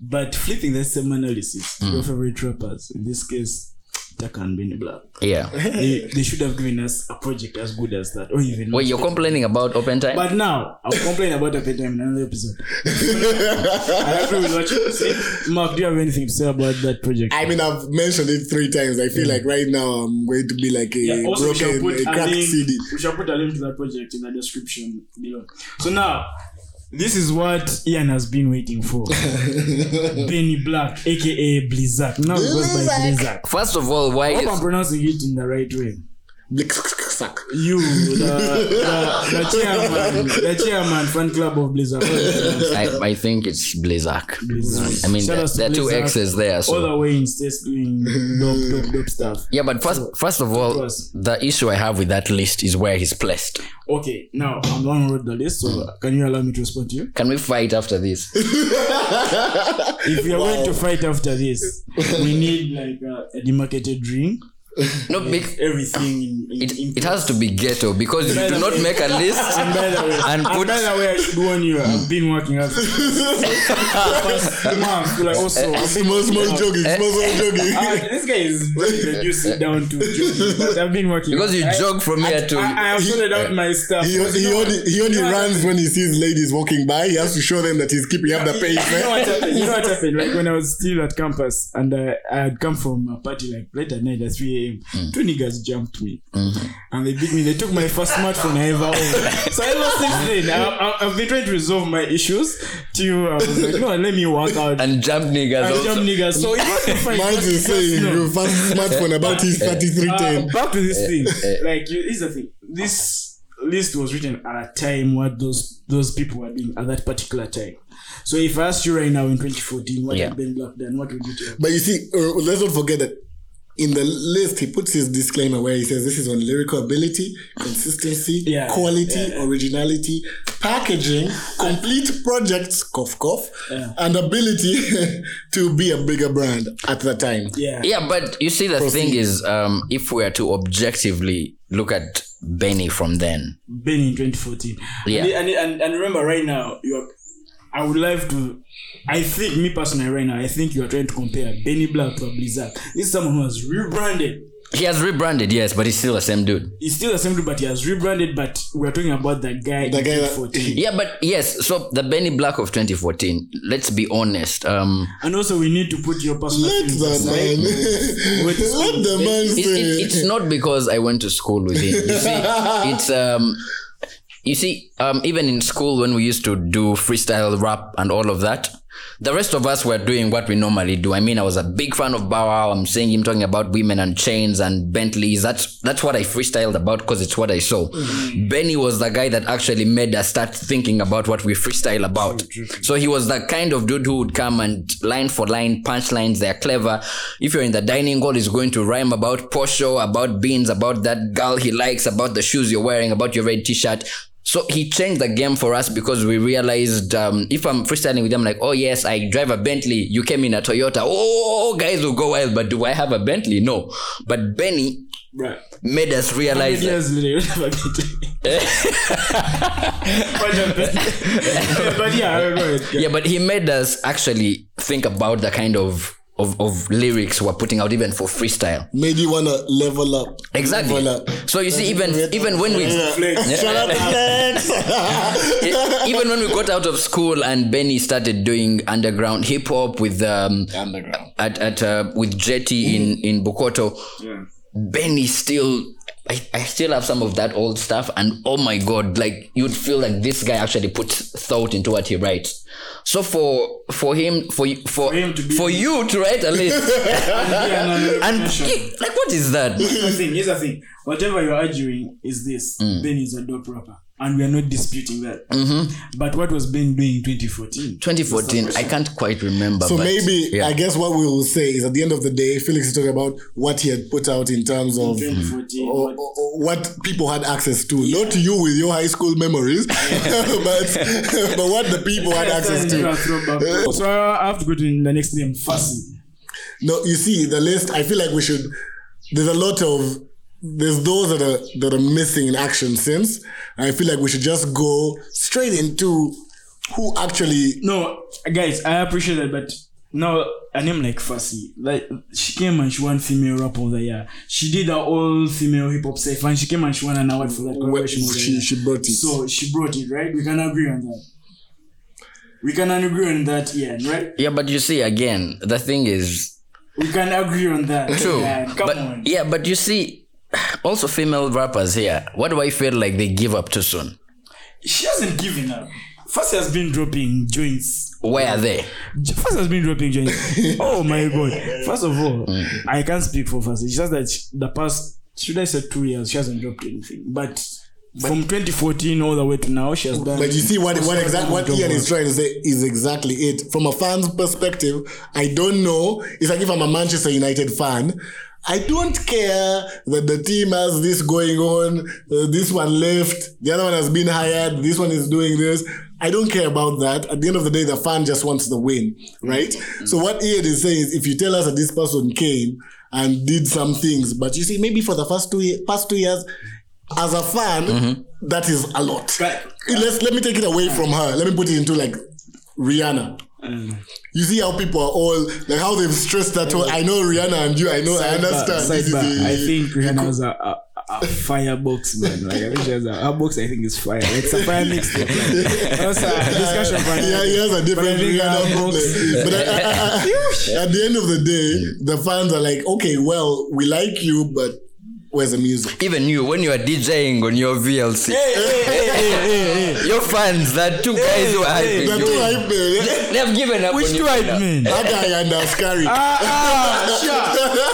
But flipping the same analysis your mm. favorite rappers, in this case, Tucker and Benny Black, yeah. they, they should have given us a project as good as that, or even. Wait, you're complaining about open time? But now I'll complain about open time in another episode. I agree with what you say. Mark, do you have anything to say about that project? I mean, I've mentioned it three times. I feel like right now I'm going to be like a Yeah, also we shall broken, put a a cracked link, CD. we shall put a link to that project in the description below. So now, this is what Ian has been waiting for. Benny Black, aka Blizzard. Now it goes by Blizzard. Blizzard. First of all, why I hope is I'm pronouncing it in the right way. Suck. You, the, the, the chairman, the chairman fan club of Blizzard. What is it pronounced? I, I think it's. Blizzard. I mean, there, there are two X's there. So. All the way in doing dope, dope, dope stuff. yeah, but first, first of all, the issue I have with that list is where he's placed. Okay, now I'm the one who wrote the list, so hmm. can you allow me to respond to you? Can we fight after this? If we are going to fight after this, we need like a, a demarcated ring, No, bec- everything in, in, it, in it has to be ghetto because you do not make a list And by the way, and and put. by the way, I should warn you, I've been working out. Past month, like also, Small, small jogging, small, small jogging. This guy is just reduced it down to jogging, but I've been working. Because you I, jog from here to. I, I have sorted out my stuff. He, he only, he only runs when he sees ladies walking by. He has to show them that he's keeping up the pace. You know eh? what happened? You know what happened? Like when I was still at campus and uh, I had come from a party like late at night at 3 a.m. Two niggas jumped me and they beat me. They took my first smartphone I ever owned. So ever since then, I, I, I've been trying to resolve my issues till I was like, no, let me work out. and jump niggas I also. jump niggas. So it was a fight. Mine's is saying No. your first smartphone about his Uh, 3310. back to this thing. like, you, here's the thing. This list was written at a time what those those people were doing at that particular time. So if I asked you right now in 2014, what Yeah. had Ben Black done? What would you tell? But you see, uh, let's not forget that in the list, he puts his disclaimer where he says this is on lyrical ability, consistency, Yeah, quality, yeah, yeah. originality, packaging, complete projects, cough, cough, Yeah. and ability to be a bigger brand at the time. Yeah. Yeah, but you see, the thing is, um, if we are to objectively look at Benny from then, Ben in 2014. Yeah. And, and, and, and remember, right now, you're I would like to. I think me personally right now, I think you are trying to compare Benny Black to a Blizzard. This is someone who has rebranded. He has rebranded, yes, but he's still the same dude. He's still the same dude, but he has rebranded. But we're talking about that guy. The in guy that- 2014. Yeah, but yes, so the Benny Black of 2014, let's be honest. Um, And also, we need to put your personal Let feelings the aside. man. With his Let the man it, say. it, it's not because I went to school with him. You see, it's um, you see, um, even in school when we used to do freestyle rap and all of that, the rest of us were doing what we normally do. I mean, I was a big fan of Bow Wow. I'm seeing him talking about women and chains and Bentleys. That's that's what I freestyled about because it's what I saw. Benny was the guy that actually made us start thinking about what we freestyle about. So he was the kind of dude who would come and line for line, punchlines. They're clever. If you're in the dining hall, he's going to rhyme about Posho, about beans, about that girl he likes, about the shoes you're wearing, about your red t-shirt. So he changed the game for us because we realized um, if I'm freestyling with them, like, oh yes, I drive a Bentley. You came in a Toyota. Oh, guys will go wild, but do I have a Bentley? No. But Benny Right. made us realize. that- years later, you never get it. but, yeah, yeah, but he made us actually think about the kind of of, of lyrics we're putting out even for freestyle. Made you wanna level up. Exactly. Level up. So you see, even even when we Shout out to Flex. even when we got out of school and Benny started doing underground hip hop with um Underground. at at uh, with Jetty in in Bukoto, Benny still. I, I still have some of that old stuff, and oh my god, like you'd feel like this guy actually puts thought into what he writes. So for for him for you- for him to be- for you to write a list, and yeah, like what is that? Here's the thing. Here's the thing. Whatever you're arguing is this. Mm. Ben is a dope rapper, and we are not disputing that. Mm-hmm. But what was Ben doing in 2014? 2014, I can't quite remember. So but, maybe yeah. I guess what we will say is at the end of the day, Felix is talking about what he had put out in terms of 2014. or, or- or what people had access to. Not you with your high school memories, but but what the people had access to. So I have to go to the next name, Fussy. No, you see the list. I feel like we should. There's a lot of there's those that are that are missing in action since. And I feel like we should just go straight into who actually. No, guys, I appreciate that, but now a name like Fussy, like she came and she won female rap of the year. She did her all female hip hop safe, and she came and she won an award for that collaboration. of the she she brought it. So she brought it, right? We can agree on that. We can agree on that, yeah, right? yeah, but you see, again, the thing is, We can agree on that. True. Ian. Come but on. yeah, but you see, also female rappers here. What do I feel like they give up too soon? She hasn't given up. Fussy has been dropping joints. Where are they? First has been dropping joints. oh my god! First of all, Mm. I can't speak for First. It's just that the past, should I say, two years, she hasn't dropped anything. But, from 2014 all the way to now, she has done. But you see what what exact what Dope Ian is trying to say is exactly it. From a fan's perspective, I don't know. It's like if I'm a Manchester United fan, I don't care that the team has this going on. uh, this one left, the other one has been hired. This one is doing this. I don't care about that. At the end of the day, the fan just wants the win, right? So what Ian is saying is, if you tell us that this person came and did some things, but you see, maybe for the first two ye- past two years, as a fan, that is a lot. Right. Let's let me take it away from her. Let me put it into like Rihanna. You see how people are all like how they've stressed that whole. I know Rihanna and you. I know. I understand. Sidebar, a- I think Rihanna has a, a, a firebox, man. Like, I think she has a, her box, I think, is fire. Like, it's a fire mixtape. Like, that's a discussion for yeah, he has a different Rihanna box- But I- I- I- at the end of the day, the fans are like, okay, well, we like you, but where's the music? Even you, when you are DJing on your VLC, your fans, that two guys who are hyping The you, two hype men, yeah. they have given up Which on two you. hype now. men? That guy and Askari. Ah, ah,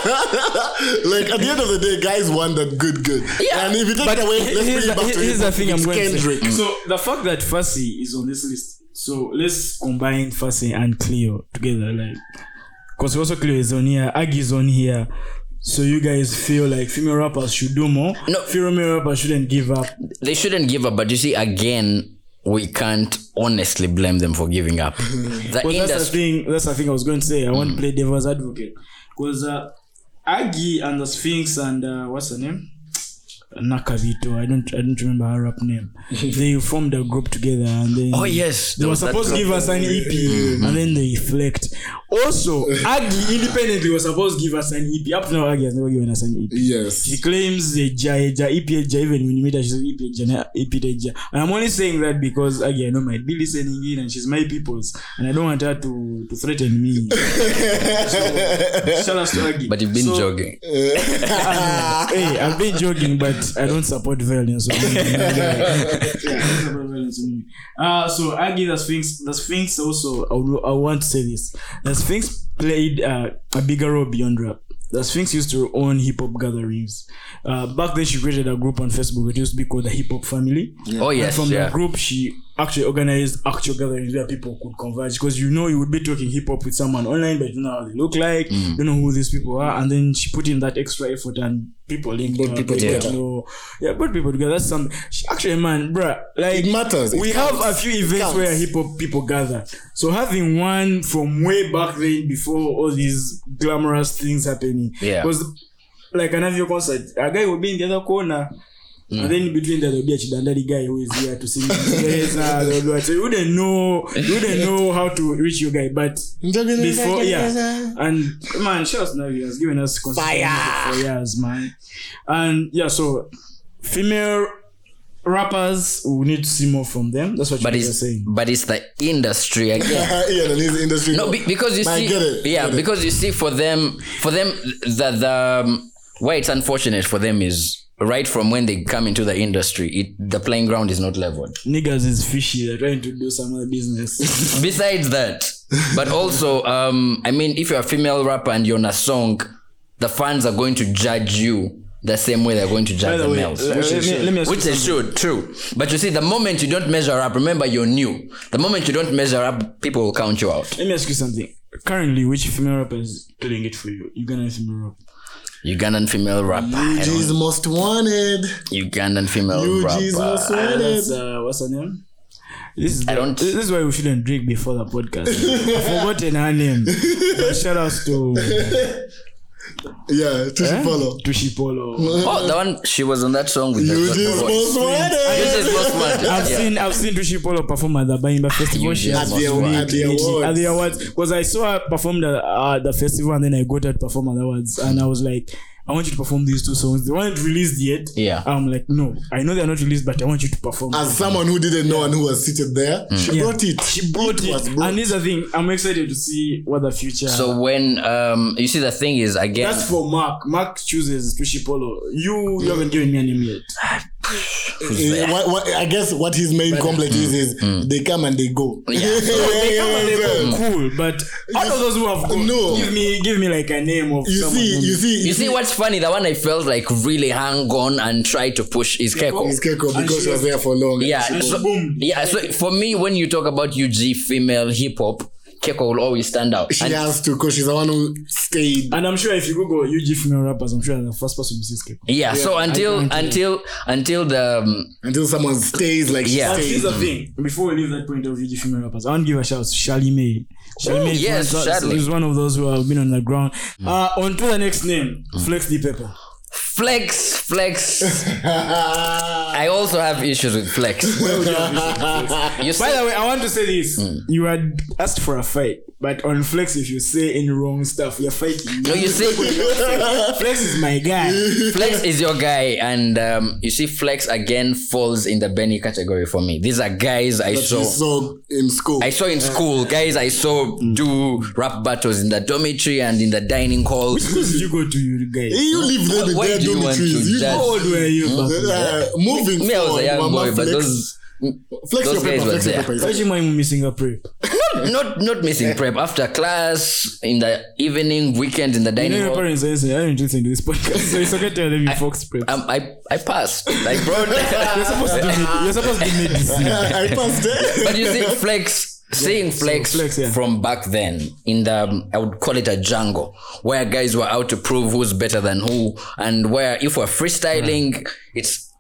like at the end of the day, guys want that good, good. Yeah, and if you take But it away, let's bring it back to here's the thing I'm It's going to Kendrick. say. So the fact that Fussy is on this list, so let's combine Fussy and Cleo together, like, because also Cleo is on here, Aggie is on here. So you guys feel like female rappers should do more? No. female rappers shouldn't give up. They shouldn't give up, but you see, again, we can't honestly blame them for giving up. The Well, that's the thing. That's the thing I was going to say. I want to play devil's advocate because uh, Aggie and the Sphinx and uh, what's her name? Nakavito. I don't I don't remember her rap name. they formed a group together and then Oh, yes. they were supposed to give us an EP and then they flaked. Also, Aggie independently was supposed to give us an EP. Up to now, Aggie has never given us an EP. Yes. She claims the ja, ja, EP, ja, even when you meet her, she says EP, ja, EP, ja. And I'm only saying that because, again, I know might be listening in and she's my people's and I don't want her to, to threaten me. so, shout out to Aggie. But you've been So, jogging. hey, I've been joking, but I don't support violence. Yeah, I don't support violence on me. Uh, so Aggie, the Sphinx, the Sphinx also, I, would, I want to say this. The Sphinx played uh, a bigger role beyond rap. The Sphinx used to own hip hop gatherings. Uh, back then, she created a group on Facebook. It used to be called the Hip Hop Family. Oh, And yes. from Yeah. the group, she actually organized actual gatherings where people could converge because you know you would be talking hip hop with someone online, but you know how they look like, Mm. you know who these people are, and then she put in that extra effort and people linked Brought people together. to know- yeah, brought people together. That's something. She, actually, man, bruh, like It matters. It we have a few events where hip hop people gather. So having one from way back then, before all these glamorous things happening, Yeah. was like an Avio concert. A guy will be in the other corner. And then between there, there'll be a Chidandari guy who is here to sing. Yes, they'll. So you wouldn't know, you wouldn't know how to reach your guy. But before, yeah. And man, shout out to Navi. He has given us consistent music for years, man. And yeah, so female rappers, we need to see more from them. That's what But you were it's saying. but it's the industry again. yeah, the industry. No, be, because you I see, get it, yeah, get it. because you see, for them, for them, the the um, why it's unfortunate for them is right from when they come into the industry, it the playing ground is not leveled. Niggas is fishy. They're trying to do some other business. Besides that, but also, um, I mean, if you're a female rapper and you're on a song, the fans are going to judge you the same way they're going to judge the the way, males. let, let me, let me ask Which you they something. should, true. But you see, the moment you don't measure up, remember you're new. The moment you don't measure up, people will count you out. Let me ask you something. Currently, which female rapper is doing it for you? Ugandan female rapper. Ugandan female rapper. I don't- UG's most wanted. Ugandan female UG's most rapper. wanted. Uh, what's her name? This is I the- don't- This is why we shouldn't drink before the podcast. I've forgotten her name. But shout outs to Yeah, Tushi eh? Polo. Tushi Polo. Oh, the one she was on that song with the, UG's the voice. most wanted. UG's most wanted. I've yeah. seen I've seen Tushi Polo perform at the Bayimba Festival. You She just has must been watch. At the awards. At the awards, because I saw her perform the uh, the festival and then I got her to perform at the awards, and I was like, I want you to perform these two songs. They weren't released yet. Yeah. I'm like, no, I know they're not released, but I want you to perform. As someone who didn't know and who was seated there, she Yeah. brought it. She brought it, was brought. and this is the thing. I'm excited to see what the future. So when um you see the thing is again That's for Mark. Mark chooses Tushi Polo. You you haven't given me a name yet. Eh, what, what, I guess what his main complaint is is Mm. they come and they go. Yeah. They come and they yeah. go, cool, but all of those who have gone, No. give me give me like a name of You someone. see, who- you see, you see what's funny, the one I felt like really hang on and try to push is Keko. It's Keko because she she was was- there for long. Yeah, so, she yeah. So for me, when you talk about UG female hip hop, Keko will always stand out. She And has to because she's the one who stayed. And I'm sure if you Google UG female rappers, I'm sure the first person you see is Keko. yeah, so until until until the um, Until someone stays like Yeah. But stayed. here's the thing. Before we leave that point of UG female rappers, I want to give a shout out to Charlie May. Charlie May is yes, one, Charlie. is one of those who have been on the ground. Uh, on to the next name, Flex D'Paper. Flex flex. I also have issues with flex. you see, By the way, I want to say this. You had asked for a fight, but on Flex, if you say any wrong stuff, you're fighting. no, you see, Flex is my guy. Flex is your guy, and um, you see, Flex again falls in the Benny category for me. These are guys I That saw. she saw in school. I saw in school, guys I saw do rap battles in the dormitory and in the dining hall. Who did you go to, you guy? you live there in Why their do you want dormitories. to You judge? How old were you? back then? uh, moving Me, I was forward, a young Mama boy, but Flex. those flex those your paper, were flex your there. paper. Why do you mind missing a prep? not not not missing prep after class in the evening, weekend in the You know dining your hall. parents are saying, I don't listen to this podcast, so it's okay to tell them you Fox prep. Um, I I passed, like bro. You're supposed to do med- You're supposed to do medicine. I passed it. but you see, Flex. Seeing Flex, Flex, yeah. from back then in the, um, I would call it a jungle, where guys were out to prove who's better than who, and where if we're freestyling, it's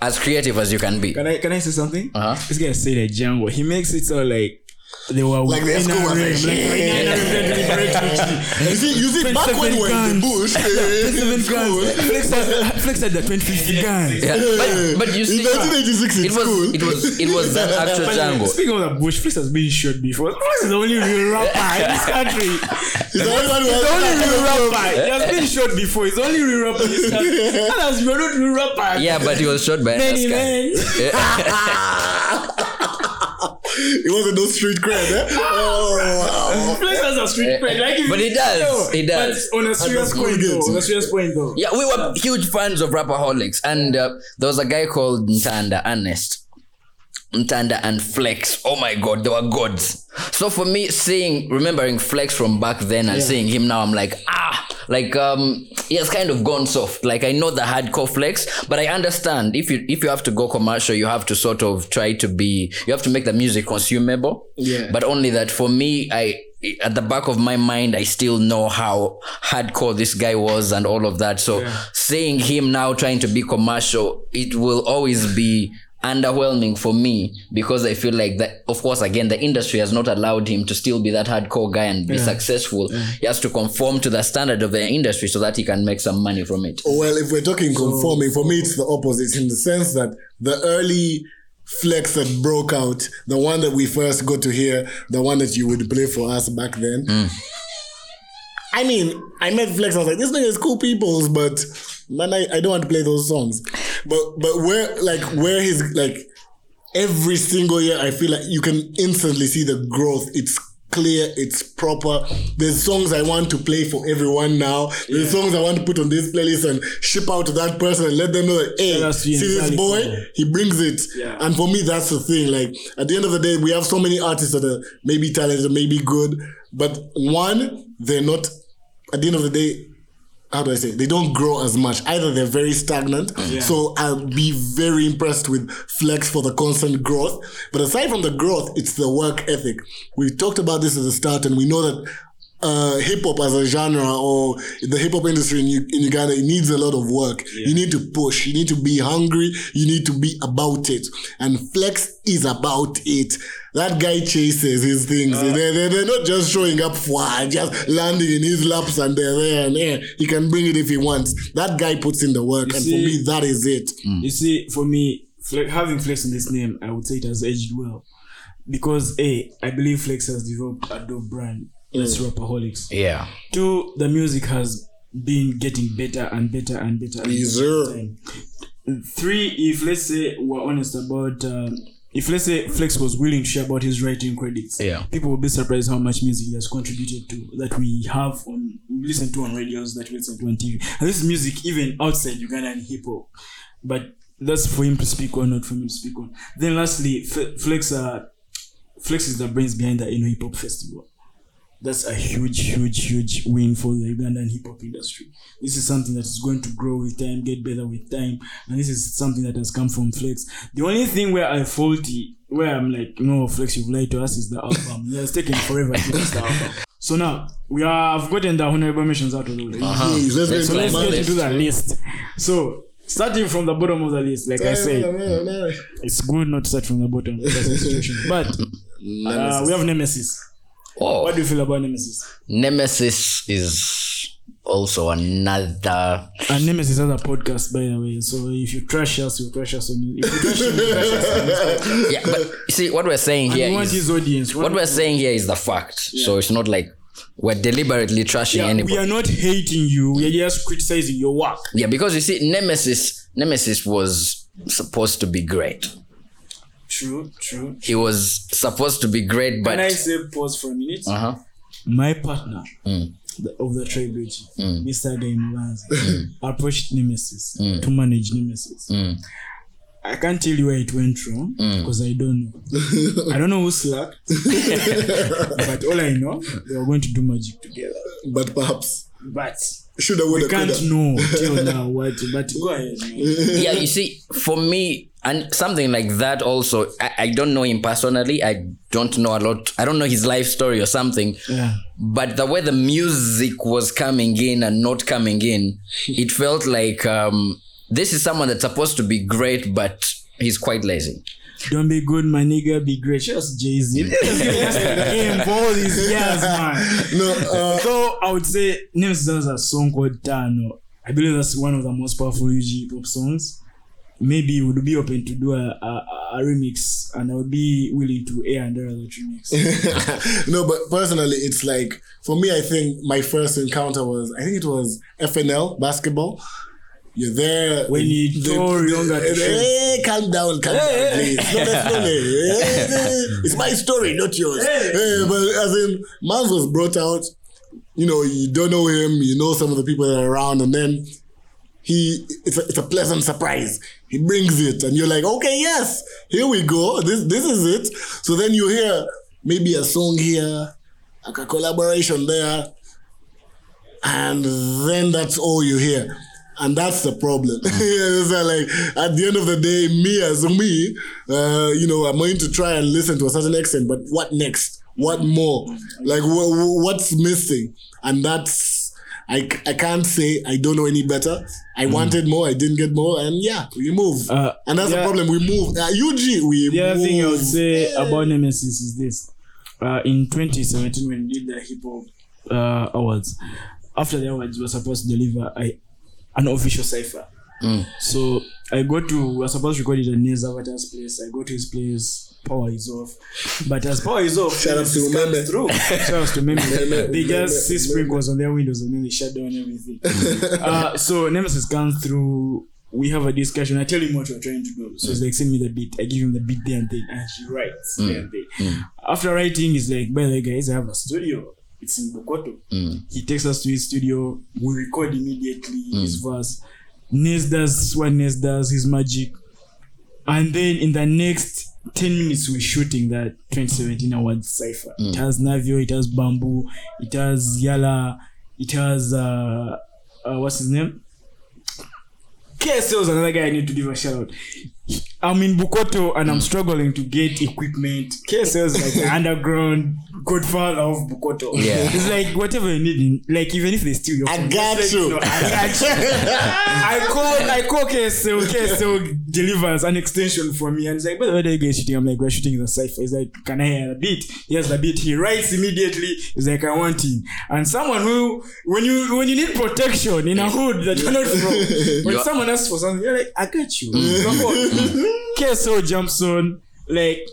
as creative as you can be. Can I can I say something? Uh-huh. This guy said a jungle. He makes it sound like they were Like the Esco was like, NRM, like, like yeah. You see, you see, back when we were in the bush, Seven guns. Flex had, Flex had the 2050 guns. Yeah, but, but you in see, 1986 it was school. it was it was that actual But jungle. speaking of the bush, Flex has been shot before. Flex is the only real rapper in this country. He's the only one the only real kind rapper. He has been shot before. He's the only real rapper in this country. Others, you're not real rapper. Yeah, but he was shot by Many men. It wasn't no street cred, eh? Oh, wow. Flex has a street cred. Like But he does, No, he does. On a serious school point, games. though. On a serious point, though. Yeah, we were huge fans of Rapperholics, and uh, there was a guy called Ntanda Ernest. Ntanda and Flex. Oh my god, they were gods. So for me, seeing, remembering Flex from back then and seeing him now, I'm like, ah, like um, he has kind of gone soft. Like I know the hardcore Flex, but I understand if you if you have to go commercial, you have to sort of try to be, you have to make the music consumable. Yeah. But only that for me, I at the back of my mind, I still know how hardcore this guy was and all of that. So seeing him now trying to be commercial, it will always be underwhelming for me because I feel like that of course again the industry has not allowed him to still be that hardcore guy and be successful. He has to conform to the standard of the industry so that he can make some money from it. Well, if we're talking conforming, for me it's the opposite in the sense that the early flex that broke out, the one that we first got to hear, the one that you would play for us back then. Mm. I mean, I met Flex. I was like, this nigga is cool peoples, but man, I, I don't want to play those songs. But but where like where his like every single year, I feel like you can instantly see the growth. It's clear, it's proper. There's songs I want to play for everyone now. There's songs I want to put on this playlist and ship out to that person and let them know that hey, Shout out to see this boy, Cole. he brings it. Yeah. And for me, that's the thing. Like at the end of the day, we have so many artists that are maybe talented, maybe good, but one, they're not. At the end of the day, how do I say? it? They don't grow as much. Either they're very stagnant. So I'll be very impressed with Flex for the constant growth. But aside from the growth, it's the work ethic. We talked about this at the start, and we know that uh, hip hop as a genre or the hip hop industry in, U- in Uganda, it needs a lot of work. You need to push. You need to be hungry. You need to be about it. And Flex is about it. That guy chases his things. Uh. they're, they're, they're not just showing up for ah, just landing in his laps and they're there and there. He can bring it if he wants. That guy puts in the work. and for me, that is it. Mm. You see, for me, Fle- having Flex in this name, I would say it has aged well. Because A, I believe Flex has developed a dope brand. That's Rapperholics. Yeah. Two, the music has been getting better and better and better. and Yes, better sir. time. Three, if let's say we're honest about, uh, if let's say Flex was willing to share about his writing credits, Yeah. people will be surprised how much music he has contributed to that we have on listen to on radios that we listen to on TV. And this is music even outside Ugandan hip hop, but that's for him to speak on, not for me to speak on. Then lastly, F- Flex, uh, Flex is the brains behind the Eno Hip Hop Festival that's a huge, huge, huge win for the Ugandan hip hop industry. This is something that is going to grow with time, get better with time, and this is something that has come from Flex. The only thing where I faulty, where I'm like, no, Flex, you've lied to us, is the album. It has taken forever to finish the album. So now we are, I've gotten the honorable mentions out of the way. Let's Let's So let's get into that list. So starting from the bottom of the list, like I said, it's good not to start from the bottom. That's the situation. But uh, we have Nemesis. Oh. What do you feel about Nemesis? Nemesis is also another And Nemesis has a podcast, by the way. So if you trash us, you trash us on you. If you trash him, you trash us on yeah but see what we're saying And here is- his audience. what we're saying here is the fact so it's not like we're deliberately trashing yeah, anybody we are not hating you. We are just criticizing your work. yeah because you see nemesis nemesis was supposed to be great True, true. he was supposed to be great but Can I say pause for a minute? uh-huh My partner Mm. the, of the trilogy, Mr. Guy Mulanza, approached Nemesis to manage Nemesis. Mm. I can't tell you where it went wrong because I don't know. I don't know who slacked, but all I know they were going to do magic together. But perhaps But shoulda, we woulda, can't know till now what. But go ahead. man. yeah you see for me and something like that also I, I don't know him personally i don't know a lot i don't know his life story or something Yeah. but the way the music was coming in and not coming in it felt like um, this is someone that's supposed to be great but he's quite lazy Don't be good, my nigga. Be great. Just Jay Z. For all these years, man. No, uh, So I would say Nemesis has a song called Tano. I believe that's one of the most powerful UG pop songs. Maybe would be open to do a, a, a remix, and I would be willing to air under that remix. no, but personally, it's like for me. I think my first encounter was I think it was FNL basketball. You're there When you Yonga to Hey, calm down, calm down, please. No, that's not it. It's my story, not yours. Hey, but as in, Mans was brought out. You know, you don't know him. You know some of the people that are around, and then he it's a, it's a pleasant surprise. He brings it, and you're like, okay, yes, here we go. This this is it. So then you hear maybe a song here, like a collaboration there, and then that's all you hear. And that's the problem. it's like at the end of the day, me as me, uh, you know, I'm going to try and listen to a certain extent, but what next? What more? Like, wh- wh- what's missing? And that's I, I can't say I don't know any better. I wanted more, I didn't get more, and yeah, we move. Uh, and that's yeah. the problem. We move. Uh, UG, we The other move. thing I would say about Nemesis is this. Uh, in 2017, when we did the hip hop uh, awards, after the awards, we were supposed to deliver a, an official cipher. So I go to, we were supposed to record it at Nils Avatar's place. I go to his place, power is off. But as power is off, Shout out to Nemesis comes through. Shout out to Meme. they just see Meme. sprinkles on their windows and then they shut down everything. uh, so Nemesis comes through. We have a discussion. I tell him what we're trying to do. So he's like, send me the beat. I give him the beat there and then, and he writes mm. there and then. Mm. After writing, he's like, by the way, guys, I have a studio. It's in Bukoto. Mm. He takes us to his studio. We record immediately his verse. Nes does what Nez does, his magic. And then in the next 10 minutes, we're shooting that 2017 awards cipher. It has Navio, it has Bamboo, it has Yala, it has, uh, uh what's his name? KSL is another guy I need to give a shout out. I'm in Bukoto and I'm struggling to get equipment. KSL is like the underground godfather of Bukoto. Yeah. It's like whatever you need, in, like even if they steal your I phone, got just let you. know, I got you. I call I call KSL, KSL delivers an extension for me and it's like, way, what are you guys shooting? I'm like, we're shooting the cipher. He's like, can I hear a beat? He has the beat. He writes immediately. He's like, I want him. And someone who, when you when you need protection in a hood that you're not from, when someone asks for something, you're like, I got you. Come on. KSL jumps on. Like,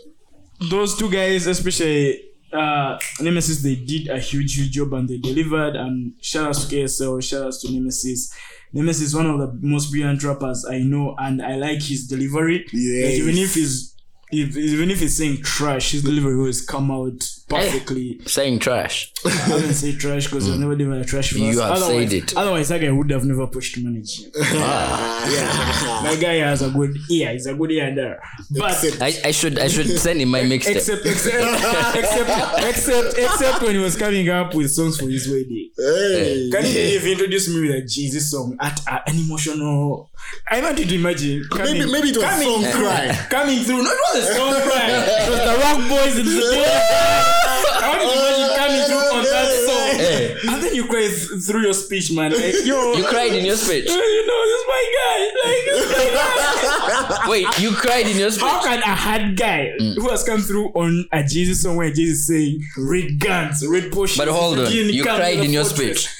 those two guys, especially uh, Nemesis, they did a huge, huge job and they delivered. And shout outs to KSL, shout outs to Nemesis. Nemesis is one of the most brilliant rappers I know, and I like his delivery. Like, even if he's if, even if he's saying trash, his delivery always come out perfectly. Saying trash. I haven't say trash because I've never delivered a trash verse. You have otherwise, said it. Otherwise, that guy would have never pushed to manage him. that guy has a good ear. He's a good ear there. But Except- I, I should I should send him my mixtape. except except except except except when he was coming up with songs for his wedding. Hey. Can you believe he introduced me with a Jesus song at uh, an emotional? I want you to imagine. Coming, Maybe- maybe it was coming song through, cry. Coming through. No, it was a song cry. It was the Roc Boys in the I want you to imagine coming through on that song. Hey. And then you cry through your speech, man. Like, yo, You cried in your speech. You know, this is my guy. Like, this is my guy. Wait, you cried in your speech. How speech. can a hard guy Mm. who has come through on a Jesus song where Jesus is saying, red guns, red potions. But hold on, you cried in your fortress." speech.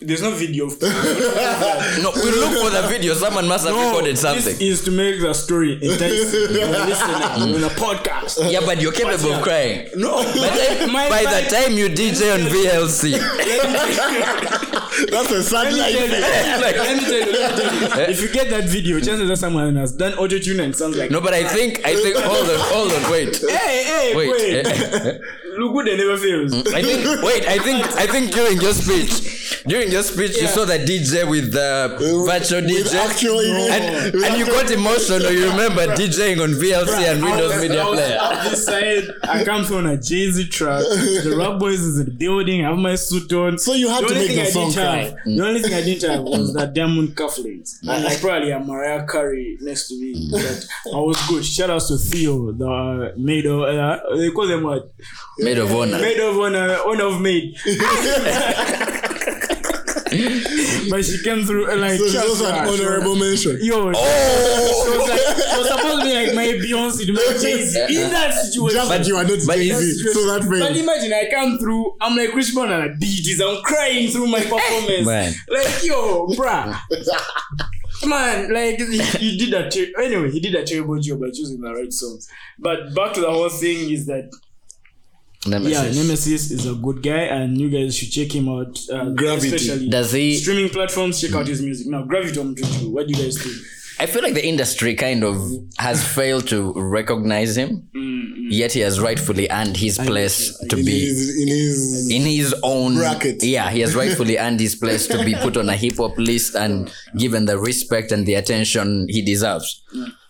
There's no video of No, we look for the video. Someone must have recorded something. This is to make the story enticing for the listener on a podcast. Yeah, but you're capable of crying. No, By, the, my- by my- the time you DJ on VLC, That's a sad Let me tell you, life. Like- let me tell you, let me tell you. Eh? If you get that video, chances are someone has done auto tune and sounds like. no, but I think I think hold on, hold on, wait, Hey, hey, wait. wait. eh, Look good, they never fails. I think wait, I think I think during your speech, during your speech, you saw the DJ with the virtual With DJ, actual- and, with and you got emotional. You remember DJing on VLC and Windows was- Media I was Player. up this side. I come from a Jay Z track. The Roc Boys is in the building. I have my suit on. So you had the to make thing the I song didn't cry. have, The only thing I didn't have was that mm. diamond cufflinks. And like mm. probably a Mariah Carey next to me. But I was good. Shout out to Theo, the uh, maid of uh, they call them what? Maid of honor. Maid of honor, honor of maid. but she came through uh, like So it's just also an trash. honorable mention. Yo, Oh! she, was like, she was supposed to be like my Beyonce, my Jay Z. In that situation, Just that you are not but Jay Z, so that means. But imagine I come through, I'm like Chris Brown and I beat this, I'm crying through my performance. Man. Like, yo, bruh. Man, like he, he did that. Ter- anyway, he did a terrible job by choosing the right songs. But back to the whole thing is that Nemesis. yeah, Nemesis is a good guy, and you guys should check him out. Uh, Gravity. especially Does he? streaming platforms. Check out his music now. Gravity, I'm doing too. What do you guys think? I feel like the industry kind of has failed to recognize him, yet he has rightfully earned his place to In be his, in his in his own Bracket. Yeah, he has rightfully earned his place to be put on a hip hop list and given the respect and the attention he deserves.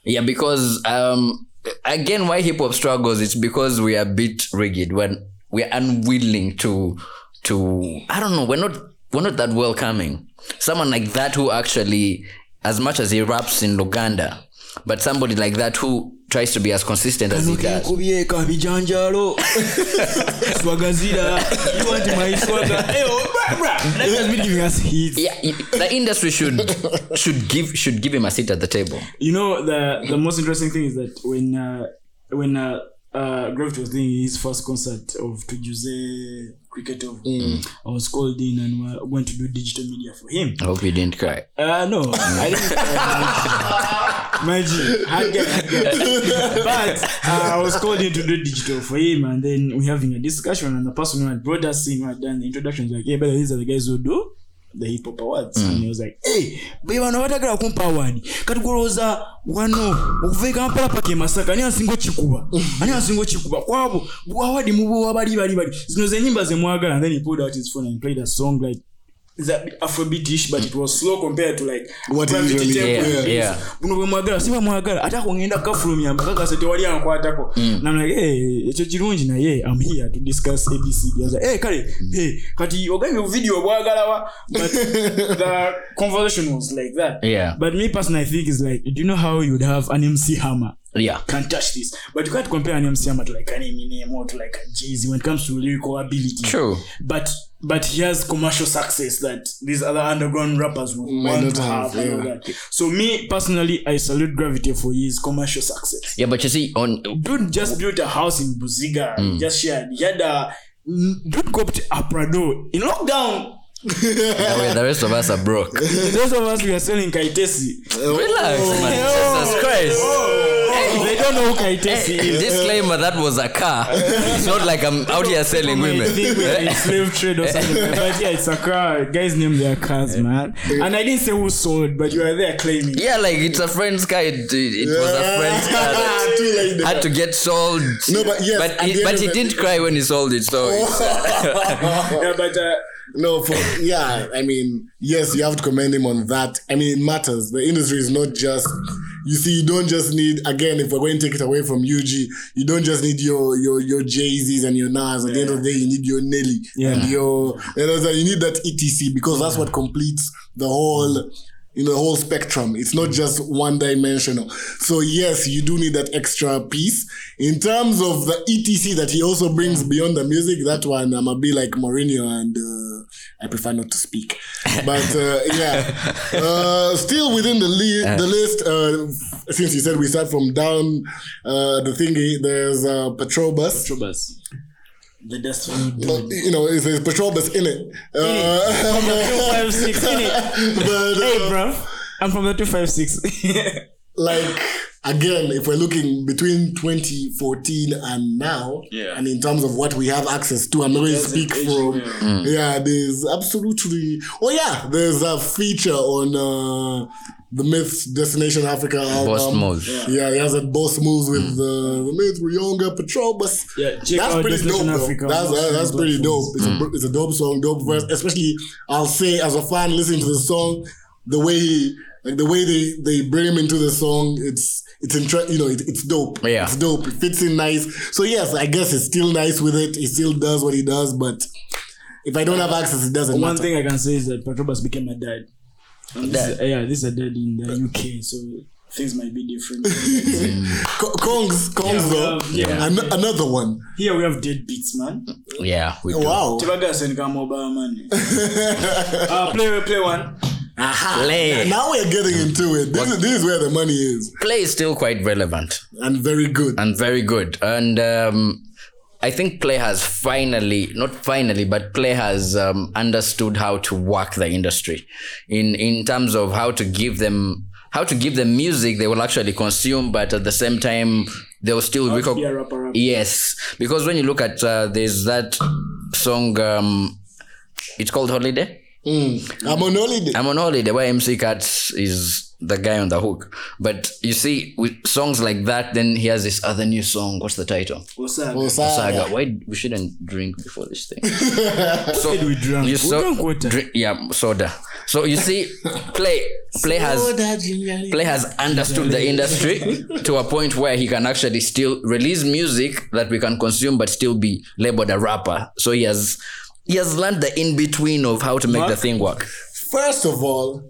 Yeah, because um, again, why hip hop struggles? It's because we are a bit rigid when we're unwilling to to I don't know. We're not we're not that welcoming. Someone like that who actually, as much as he raps in Luganda, but somebody like that who tries to be as consistent as he does. kubyeka bijanjalo swagazira you want my swagger hey oh, bruh, bruh. that has been giving us hits Yeah, the industry should should give should give him a seat at the table. you know the the most interesting thing is that when uh when uh uh Gravity was doing his first concert of Tujuse cricket of I was called in and we we're going to do digital media for him I hope you didn't cry. Uh, no, I didn't. Uh, imagine, hard guy, hard guy. But uh, I was called in to do digital for him, and then we having a discussion, and the person who had brought us in, who had done the introductions, like, yeah, but these are the guys who do." The hip hop awards. And he was like hey be bano batagala kumpa award kati golowooza wano okuva e kampala paka e masaka ani asinga okikuba ani asinga okikuba kwabo awadi mubuwa bali bali bali. Zino zenyimba zemwagala and then he pulled out his phone and played a song like is a bit Afrobeatish, but it was slow compared to like What is really Yeah, buno bwe mwagala ata bamwagala ate ako ngenda kafulumya mpaka kase wali ankwatako na like hey, ekyo kirungi naye i'm here to discuss abcd Aza, hey, kale hey, kati ogambye video bwagalawa but the conversation was like that. Yeah. but me personally i think is like do you know how you'd have an mc hammer? Yeah. can touch this. But you can't compare an mc hammer to like an eminem or to like a jay-z when it comes to lyrical ability. True. but but he has commercial success that these other underground rappers would Might want not to have, have, and all yeah. that. So me personally, I salute Gravity for his commercial success. Yeah, but you see, on Dude just built a house in Buziga. Mm. just shared. He had a dude copped a Prado in lockdown. The the rest of us are broke. Those of us we are selling Kaitesi. Relax, man. Jesus Christ. They don't know who Kaitesi Hey, is. disclaimer that was a car. It's not like I'm out here selling I women. think we're in slave trade or something. but yeah, it's a car. Guys name their cars, man. And I didn't say who sold, but you are there claiming. Yeah, like it's a friend's car. It, it was a friend's car. that Had to get sold. No, but yes, but at he, but he didn't cry when he sold it. So yeah, but uh, No, for yeah, I mean, yes, you have to commend him on that. I mean, it matters. The industry is not just you see, you don't just need again, if we're going to take it away from UG, you don't just need your your your Jay-Z's and your Nas. At the end of the day, you need your Nelly Yeah. and your you, know, you need that ETC because that's what completes the whole you know, the whole spectrum. It's not just one dimensional. So yes, you do need that extra piece. In terms of the ETC that he also brings beyond the music, that one I'm a bit like Mourinho and uh, I prefer not to speak. But uh, yeah, uh, still within the li- the list. Uh, since you said we start from down uh, the thingy, there's uh, Petrobus. Trubas. The destiny But, you know, it's, it's Petrobus in it. Uh, Two five six in it. but, Hey, uh, bro. I'm from the two five six. like again, if we're looking between 2014 and now, Yeah. and in terms of what we have access to, I'm not going to speak issue, from. Yeah. there's absolutely. Oh yeah, there's a feature on uh, the Mith Destination Africa album. Boss moves. Yeah, he has that boss moves with uh, the Myth Ruyonga Petrobus. Yeah, that's pretty dope. Destination Though. Africa That's both that's pretty dope. platforms. It's a it's a dope song, dope verse. Especially, I'll say as a fan listening to the song, the way he like the way they they bring him into the song, it's it's intre- you know it, it's dope. Yeah. it's dope. It fits in nice. So yes, I guess it's still nice with it. He still does what he does, but if I don't have access, it doesn't One matter. thing I can say is that Petrobus became a dad. And this is- yeah, this is a dad in the UK. So things might be different. Co- Kongs, Kongs Yeah, though. yeah. An- another one. Here we have dead beats, man. Yeah, we do. Wow. Tibagas and Kamoba, man. uh, play, play one. Aha. Play. Now we're getting into it. This is, this is where the money is. Play is still quite relevant And very good. and very good. And um, I think Play has finally, not finally, but Play has um, understood how to work the industry in in terms of how to give them how to give them music they will actually consume, but at the same time they will still to recog- be a rapper, rapper. Yes, because when you look at uh, there's that song, um, it's called Holiday. Mm. I'm on holiday. I'm on holiday where MC Cats is the guy on the hook. But you see, with songs like that, then he has this other new song. What's the title? What's that? Osaga. Why we shouldn't drink before this thing? so we drank. you We saw, drank water. drink, yeah, soda. So you see, play play has play has understood the industry to a point where he can actually still release music that we can consume, but still be labeled a rapper. So he has he has learned the in between of how to make the thing work. First of all,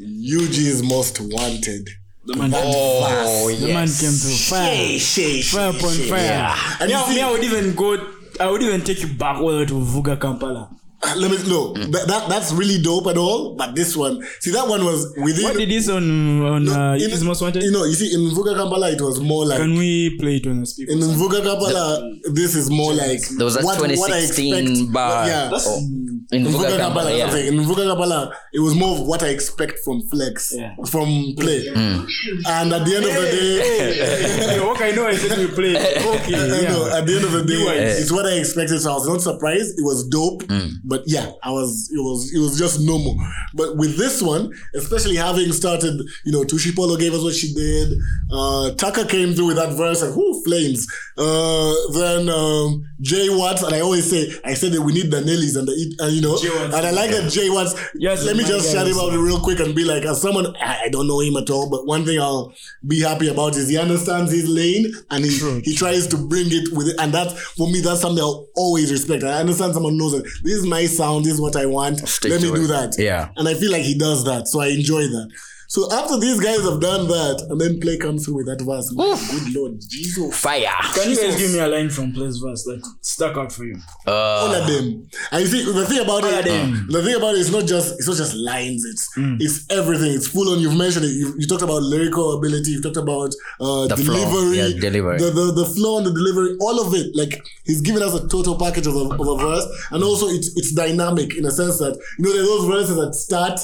UG is most wanted. The man, Oh, the man came through fire. Shay, shay, Fire upon fire. And you I- see- me, I would even go. I would even take you back all the way to Vuga Kampala. Let me no. That, that that's really dope and all. But this one, see, that one was within. What did this on on uh, in- Is Most Wanted? You know, you see, in Mvuga Kampala, it was more like. Can we play it on the speaker? in Mvuga Kampala, this is more like There was that what, what 2016 expect. bar. yeah, That's- oh, in in Mvuga Vuga Kampala, Kampala, yeah. what I'm saying. in Mvuga Kampala, it was more of what I expect from Flex, Yeah. from Play, Hmm. and at the end of the day, Hey, okay, I know I said we play. Okay, I know, yeah. at the end of the day, You it's what I expected. So I was not surprised. It was dope, Hmm. But yeah, I was. It was. It was just normal. But with this one, especially having started, you know, Tushi Polo gave us what she did. Uh, Tucker came through with that verse, and whoo, flames. Uh, then um, Jay Watts, and I always say, I said that we need the Nellies and the, uh, you know, and I like that Jay Watts. Yes, let me just shout him out real quick and be like, as someone I I don't know him at all, but one thing I'll be happy about is he understands his lane and he True, he tries to bring it with it, and that for me that's something I'll always respect. I understand someone knows that this is my sound, this is what I want. Stick Let me do that. Yeah. and I feel like he does that, so I enjoy that. So after these guys have done that, and then play comes through with that verse. my Good Lord, Jesus. Fire. Can you guys give me a line from Play's verse that stuck out for you? all Uh, of them. And you see, the thing about All it, them. the thing about it is not just it's not just lines. It's Mm. it's everything. It's full on. You've mentioned it. You, you talked about lyrical ability. You've talked about uh, The flow. delivery, Yeah, delivery. The, the the flow and the delivery. All of it. Like he's given us a total package of a, of a verse, and also it's it's dynamic in a sense that you know there are those verses that start.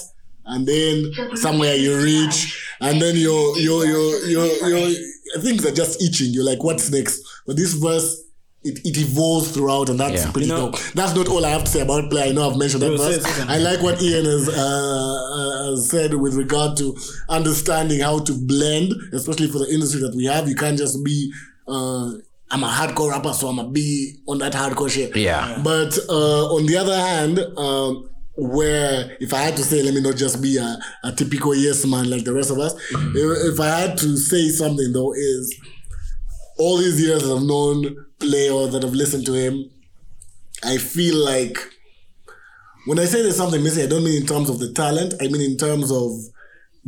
And then somewhere you reach, and then you're you're you're you're, you're things are just itching. You're like, what's next? But this verse, it, it evolves throughout, and that's Yeah. pretty You know- dope. That's not all I have to say about play. I know I've mentioned that verse. it, say. I like what Ian has, uh, uh, said with regard to understanding how to blend, especially for the industry that we have. You can't just be. Uh, I'm a hardcore rapper, so I'm gonna be on that hardcore shit. Yeah. But uh, on the other hand, um, where if I had to say, let me not just be a, a typical yes man like the rest of us. Mm-hmm. If, if I had to say something though, is all these years that I've known Play or that I've listened to him, I feel like when I say there's something missing, I don't mean in terms of the talent. I mean in terms of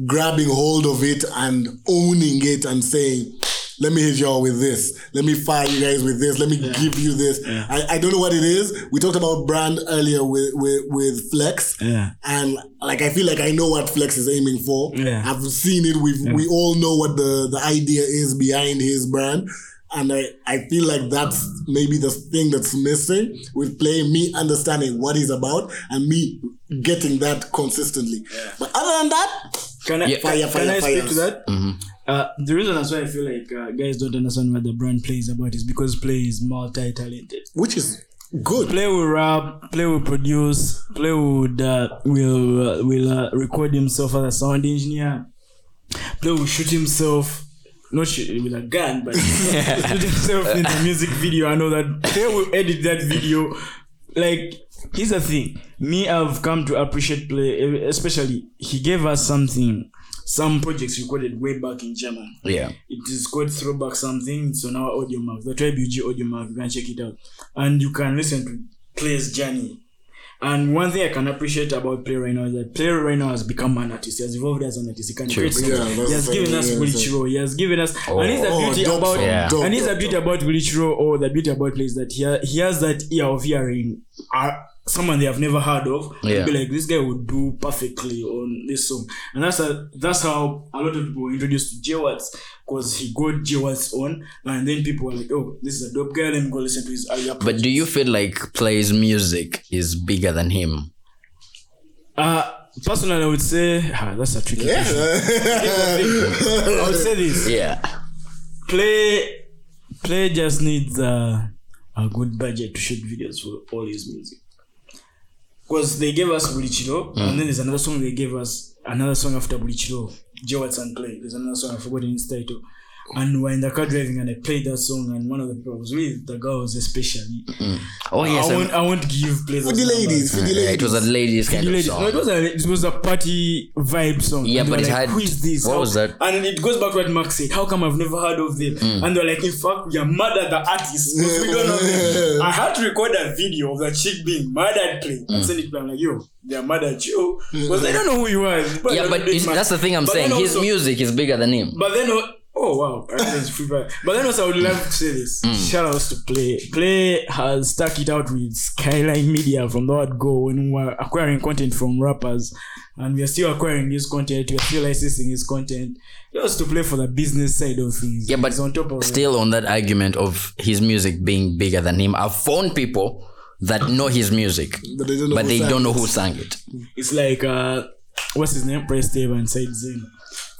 grabbing hold of it and owning it and saying, let me hit y'all with this. Let me fire you guys with this. Let me give you this. I, I don't know what it is. We talked about brand earlier with, with, with Flex. Yeah. And like I feel like I know what Flex is aiming for. Yeah. I've seen it. We we all know what the, the idea is behind his brand. And I, I feel like that's maybe the thing that's missing with playing me understanding what he's about and me getting that consistently. But other than that, Can I, Yeah. can, Fire, can I speak to that? Mm-hmm. Uh, the reason that's why I feel like uh, guys don't understand what the brand plays about is because play is multi-talented. which is good. Play will rap, play will produce, play would uh, will uh, will uh, record himself as a sound engineer. Play will shoot himself, not shoot with a gun, but shoot himself in the music video. I know that Play will edit that video. Like here's the thing, me I've come to appreciate Play, especially he gave us something. Some projects recorded way back in German. yeah. It is called Throwback Something. It's on our audio mark. The Tribe UG audio mark. You can check it out. And you can listen to Play's journey. And one thing I can appreciate about Play right now is that Play right now has become an artist. He has evolved as an artist. He can create. Yeah, that's he has given us yeah, Willie. He has given us, and it's the Oh, beauty dope about, song, Yeah. and it's the dope, beauty about Willie Chiro, or the beauty about Play is that he, ha- he has that ear of hearing. Uh, someone they have never heard of Yeah. yeah. be like this guy would do perfectly on this song and that's a, that's how a lot of people were introduced to J Watts because he got J Watts on and then people were like oh this is a dope guy let me go listen to his earlier But do you feel like Play's music is bigger than him? Uh, personally, I would say ah, that's a tricky Yeah. question. I would say this: Yeah. play, play just needs uh, a good budget to shoot videos for all his music. Because they gave us Bulichiro, and then there's another song they gave us another song after Bulichiro, Jewels and Play. There's another song I forgot its title. And we're in the car driving, and I played that song, and one of the people I was with, the girls especially. Oh yes. I I'm- want, I want to give play For the ladies, for the yeah, it was a ladies kind The of ladies. song. No, it was a it was a party vibe song. Yeah, but were it like, had- who is this? what How- was that? And it goes back to what Mark said. How come I've never heard of them? Mm. And they're like, in fact, we are mad at the artist because we don't know them. I had to record a video of the chick being mad at play Mm. and send it to them. I'm like, yo, they're mad at you because they don't know who you are. But yeah, but big it's, man. that's the thing I'm But saying. then His also- music is bigger than him. But then, oh wow, everything's. But then also, I would love to say this. Mm. Shout outs to Play. Play has stuck it out with Skyline Media from the word go when we were acquiring content from rappers, and we are still acquiring his content. We are still licensing his content. Just to play for the business side of things. Yeah, but It's on top of it. still on that argument of his music being bigger than him, I've found people that know his music, But they don't know but who they sang don't know it. who sang it. It's like uh, what's his name? Press Dave and Said Zen.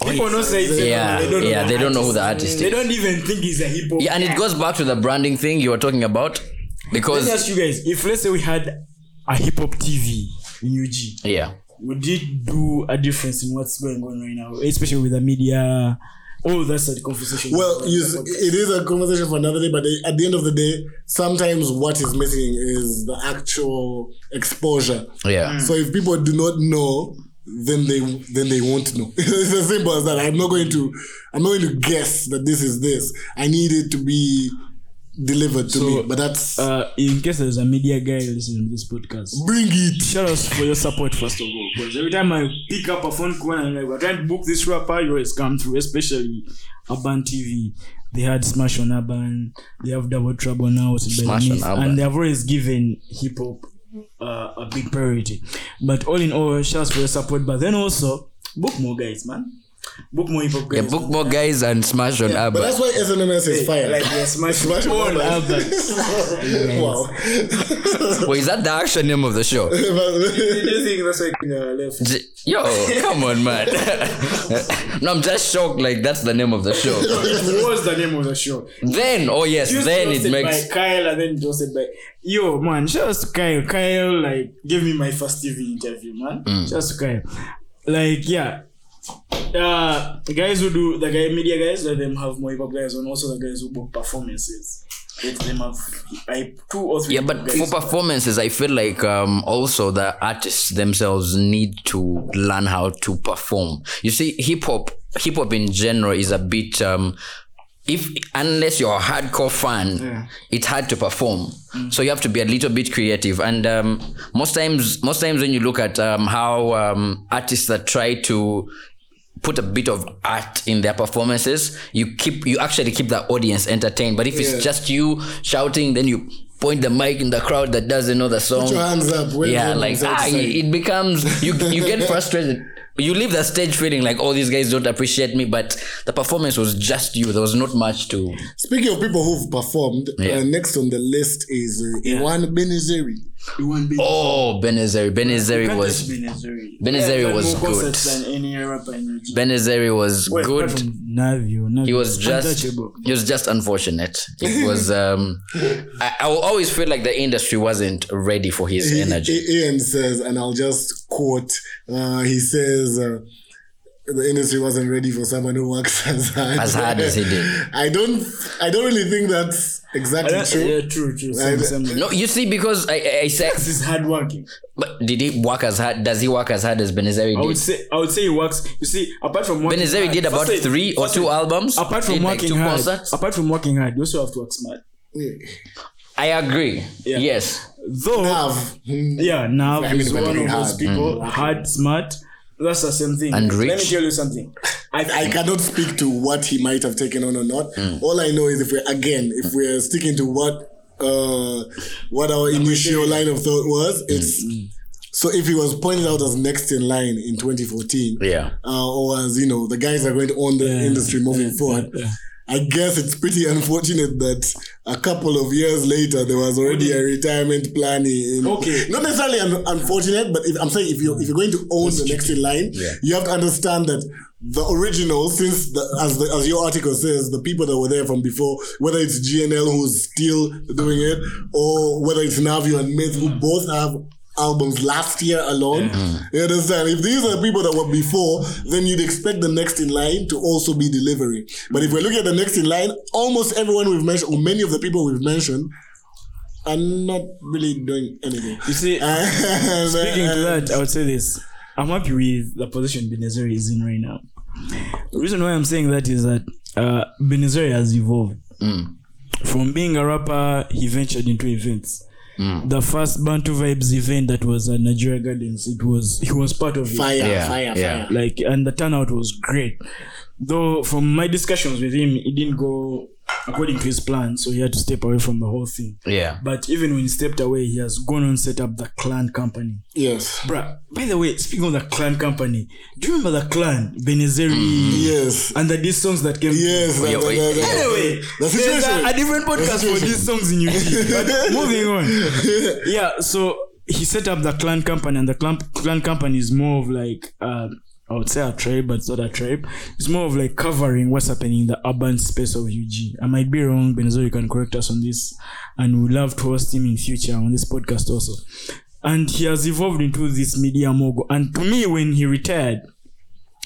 People know Said Yeah, they don't know yeah, the they don't know who the artist. is. They don't even think he's a hip hop. Yeah, and it goes back to the branding thing you were talking about, Let because me ask you guys: If let's say we had a hip hop TV in UG, yeah, would it do a difference in what's going on right now, especially with the media? Oh, that's a conversation. Well, you, s- it is a conversation for another day, but at the end of the day, sometimes what is missing is the actual exposure. yeah. So if people do not know, then they then they won't know. it's as simple as that. I'm not going to I'm not going to guess that this is this. I need it to be delivered to me. But that's uh, in case there's a media guy listening to this podcast, bring it. shout out for your support first of all. Because every time I pick up a phone call and I'm like, we're trying to book this rapper, you always come through, especially Urban TV. They had Smash on Urban, they have Double Trouble now, Smash on Urban. and they have always given hip hop uh, a big priority. But all in all, shouts for your support. But then also, book more guys, man. Book more hip hop guys. Yeah, book more guys and smash on But Abba. that's why SNMS is fire. Like, yeah, Smash, Smash all on Urban. Urban. wow. Wait, is that the actual name of the show? Do you think that's like left? J- Yo, come on, man. no, I'm just shocked. Like that's the name of the show. It was the name of the show. Then, oh yes, Just then it makes. by Kyle and then hosted by yo man. Shout out to Kyle. Kyle like gave me my first TV interview, man. Mm. Shout out to Kyle. Like yeah. Uh the guys who do the guy media guys let them have more hip hop guys and also the guys who book performances. Let them have like two or three. Yeah, but for performances, I feel like um, also the artists themselves need to learn how to perform. You see, hip hop, hip hop in general is a bit. Um, if unless you're a hardcore fan, it's hard to perform. So you have to be a little bit creative. And um, most times, most times when you look at um, how um, artists that try to put a bit of art in their performances you keep you actually keep the audience entertained but if Yeah. it's just you shouting then you point the mic in the crowd that doesn't know the song Put your hands up. wave yeah like ah, it becomes you you get frustrated you leave the stage feeling like oh these guys don't appreciate me but the performance was just you there was not much to Speaking of people who've performed, Yeah. uh, next on the list is uh, Iwan Benezeri. You want big oh Benezeri Benezeri Can't was touch Benezeri. Benezeri Yeah, was more good. concerts Than any rapper in UG. Benezeri was Wait, good from Navio, Navio. he was just he was just unfortunate it was um I, I will always feel like the industry wasn't ready for his energy Ian says, and I'll just quote. Uh, he says. Uh, the industry wasn't ready for someone who works as hard As hard as he did. I don't. I don't really think that's exactly Yeah, true. yeah, true, true. Same, I- same. no you see because i i, I said This is hard working. but did he work as hard does he work as hard as benezeri I would say I would say it works. You see, apart from working benezeri hard, did about firstly- three or firstly, two albums Apart from did like working hard, concerts apart from working hard, you also have to work smart. Yeah. I agree. Yeah. Yes. Though, Nav. yeah, Nav I mean, is one of those hard. people, mm. hard, smart. That's the same thing. And Let me tell you something. I, I cannot speak to what he might have taken on or not. Mm. All I know is if we're again, if we're sticking to what uh what our initial line of thought was, Mm. it's so if he was pointed out as next in line in 2014, Yeah. uh, or as you know, the guys are going to own the industry moving forward. I guess it's pretty unfortunate that a couple of years later there was already a retirement plan. In, Okay. not necessarily un- unfortunate, but if, I'm saying if you if you're going to own the next in line, Yeah. you have to understand that the original, since the, as the, as your article says, the people that were there from before, whether it's GNL who's still doing it, or whether it's Navio and Mith who hmm. both have albums last year alone. You understand? If these are the people that were before, then you'd expect the next in line to also be delivery. But if we're looking at the next in line, almost everyone we've mentioned, or many of the people we've mentioned, are not really doing anything. you see, And, Speaking to that, I would say this. I'm happy with the position Benezeri is in right now. The reason why I'm saying that is that uh, Benezeri has evolved. From being a rapper, he ventured into events. Mm. The first Bantu Vibes event that was at Nigeria Gardens, it was he was part of it. Fire, Yeah, fire, yeah. fire. Like and the turnout was great. Though from my discussions with him, it didn't go according to his plan, so he had to step away from the whole thing. Yeah. But even when he stepped away, he has gone on set up the clan company. Yes. Bruh, by the way, speaking of the clan company, do you remember the clan? Benezeri Yes. and the these songs that came Yes. Wait, the- wait, the- the- Anyway, The there's situation. a, a different podcast for these songs in UT. But moving on. Yeah, so he set up the clan company, and the clan, clan company is more of like, uh, I would say a tribe, but it's not a tribe. It's more of like covering what's happening in the urban space of UG. I might be wrong, Benzo, you can correct us on this. And we'd love to host him in future on this podcast also. And he has evolved into this media mogul. And to me, when he retired,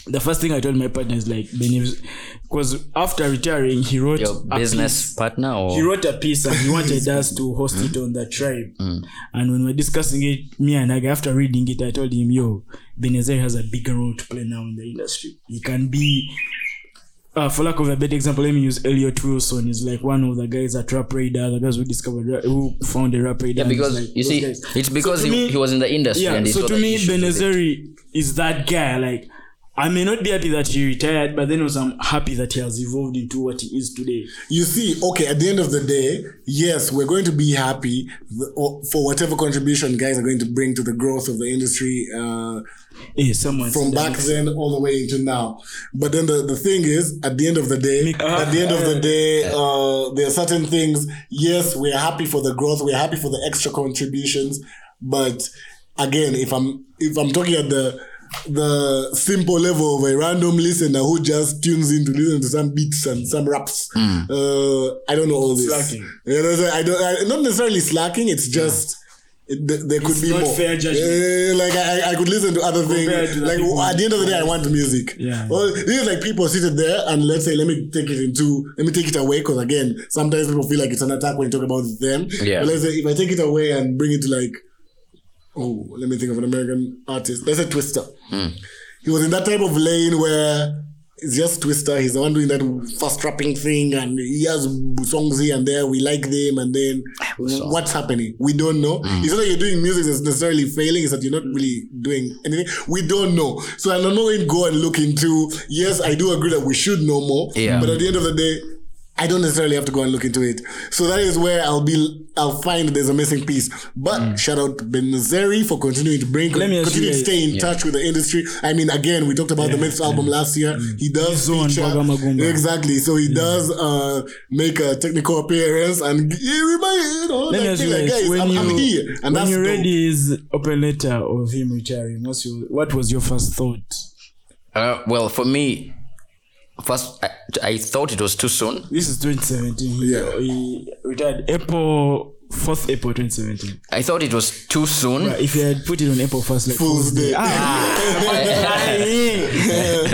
the first thing I told my partner is like, because after retiring, he wrote Your a business piece. partner or He wrote a piece and he wanted us to host it on the tribe. Mm. Mm. And when we we're discussing it, me and Aga, after reading it, I told him, yo, Benezer has a bigger role to play now in the industry. He can be, uh, for lack of a better example, let me use Elliott Wilson. He's like one of the guys at Rap Radar, the guys who discovered, Ra- who founded Rap Radar. yeah, because like you see, guys. it's because to he, me- he was in the industry yeah, so to me, issues with it. Benezeri is that guy. Like, I may not be happy that he retired, but then also I'm happy that he has evolved into what he is today. You see, okay, at the end of the day, yes, we're going to be happy for whatever contribution guys are going to bring to the growth of the industry uh, someone from back then all the way into now. But then the, the thing is, at the end of the day, at the end of the day, uh, there are certain things. Yes, we're happy for the growth. We're happy for the extra contributions. But again, if I'm if I'm talking at the the simple level of a random listener who just tunes in to listen to some beats and some raps, uh, I don't know all this. Slacking. You know, I don't. I, not necessarily slacking. It's just. It, th- there could It's be not more. fair judgment. Eh, like I, I could listen to other Compared things. to Like people at the end of the day, I want music. Yeah. Well, this is like people seated there and let's say, let me take it into, let me take it away because again, sometimes people feel like it's an attack when you talk about them. Yeah. But let's say if I take it away and bring it to like, oh, let me think of an American artist. Let's say Twista. He was in that type of lane where it's just Twista. He's the one doing that fast rapping thing, and he has songs here and there. We like them, and then what's happening? We don't know. It's not that you're doing music that's necessarily failing. It's that you're not really doing anything. We don't know. So I'm not going to go and look into. Yes, I do agree that we should know more. Yeah. But at the end of the day. I don't necessarily have to go and look into it. So that is where I'll be, I'll find there's a missing piece. But shout out to Benezeri for continuing to bring, Let me continue to stay in touch with the industry. I mean, again, we talked about the Mith's album last year. He does He's feature, exactly. So he does uh, make a technical appearance and he reminds you know, Let me like, ask you like, guys, guys, when I'm, you I'm here, and when that's you dope. read his open letter of him retiring, what's your what was your first thought? Uh, well, for me, first I, I thought it was too soon. This is 2017. He, Yeah. he retired April 4th April 2017. I thought it was too soon. Right, if you had put it on April 1st, like Fool's Day. Ah,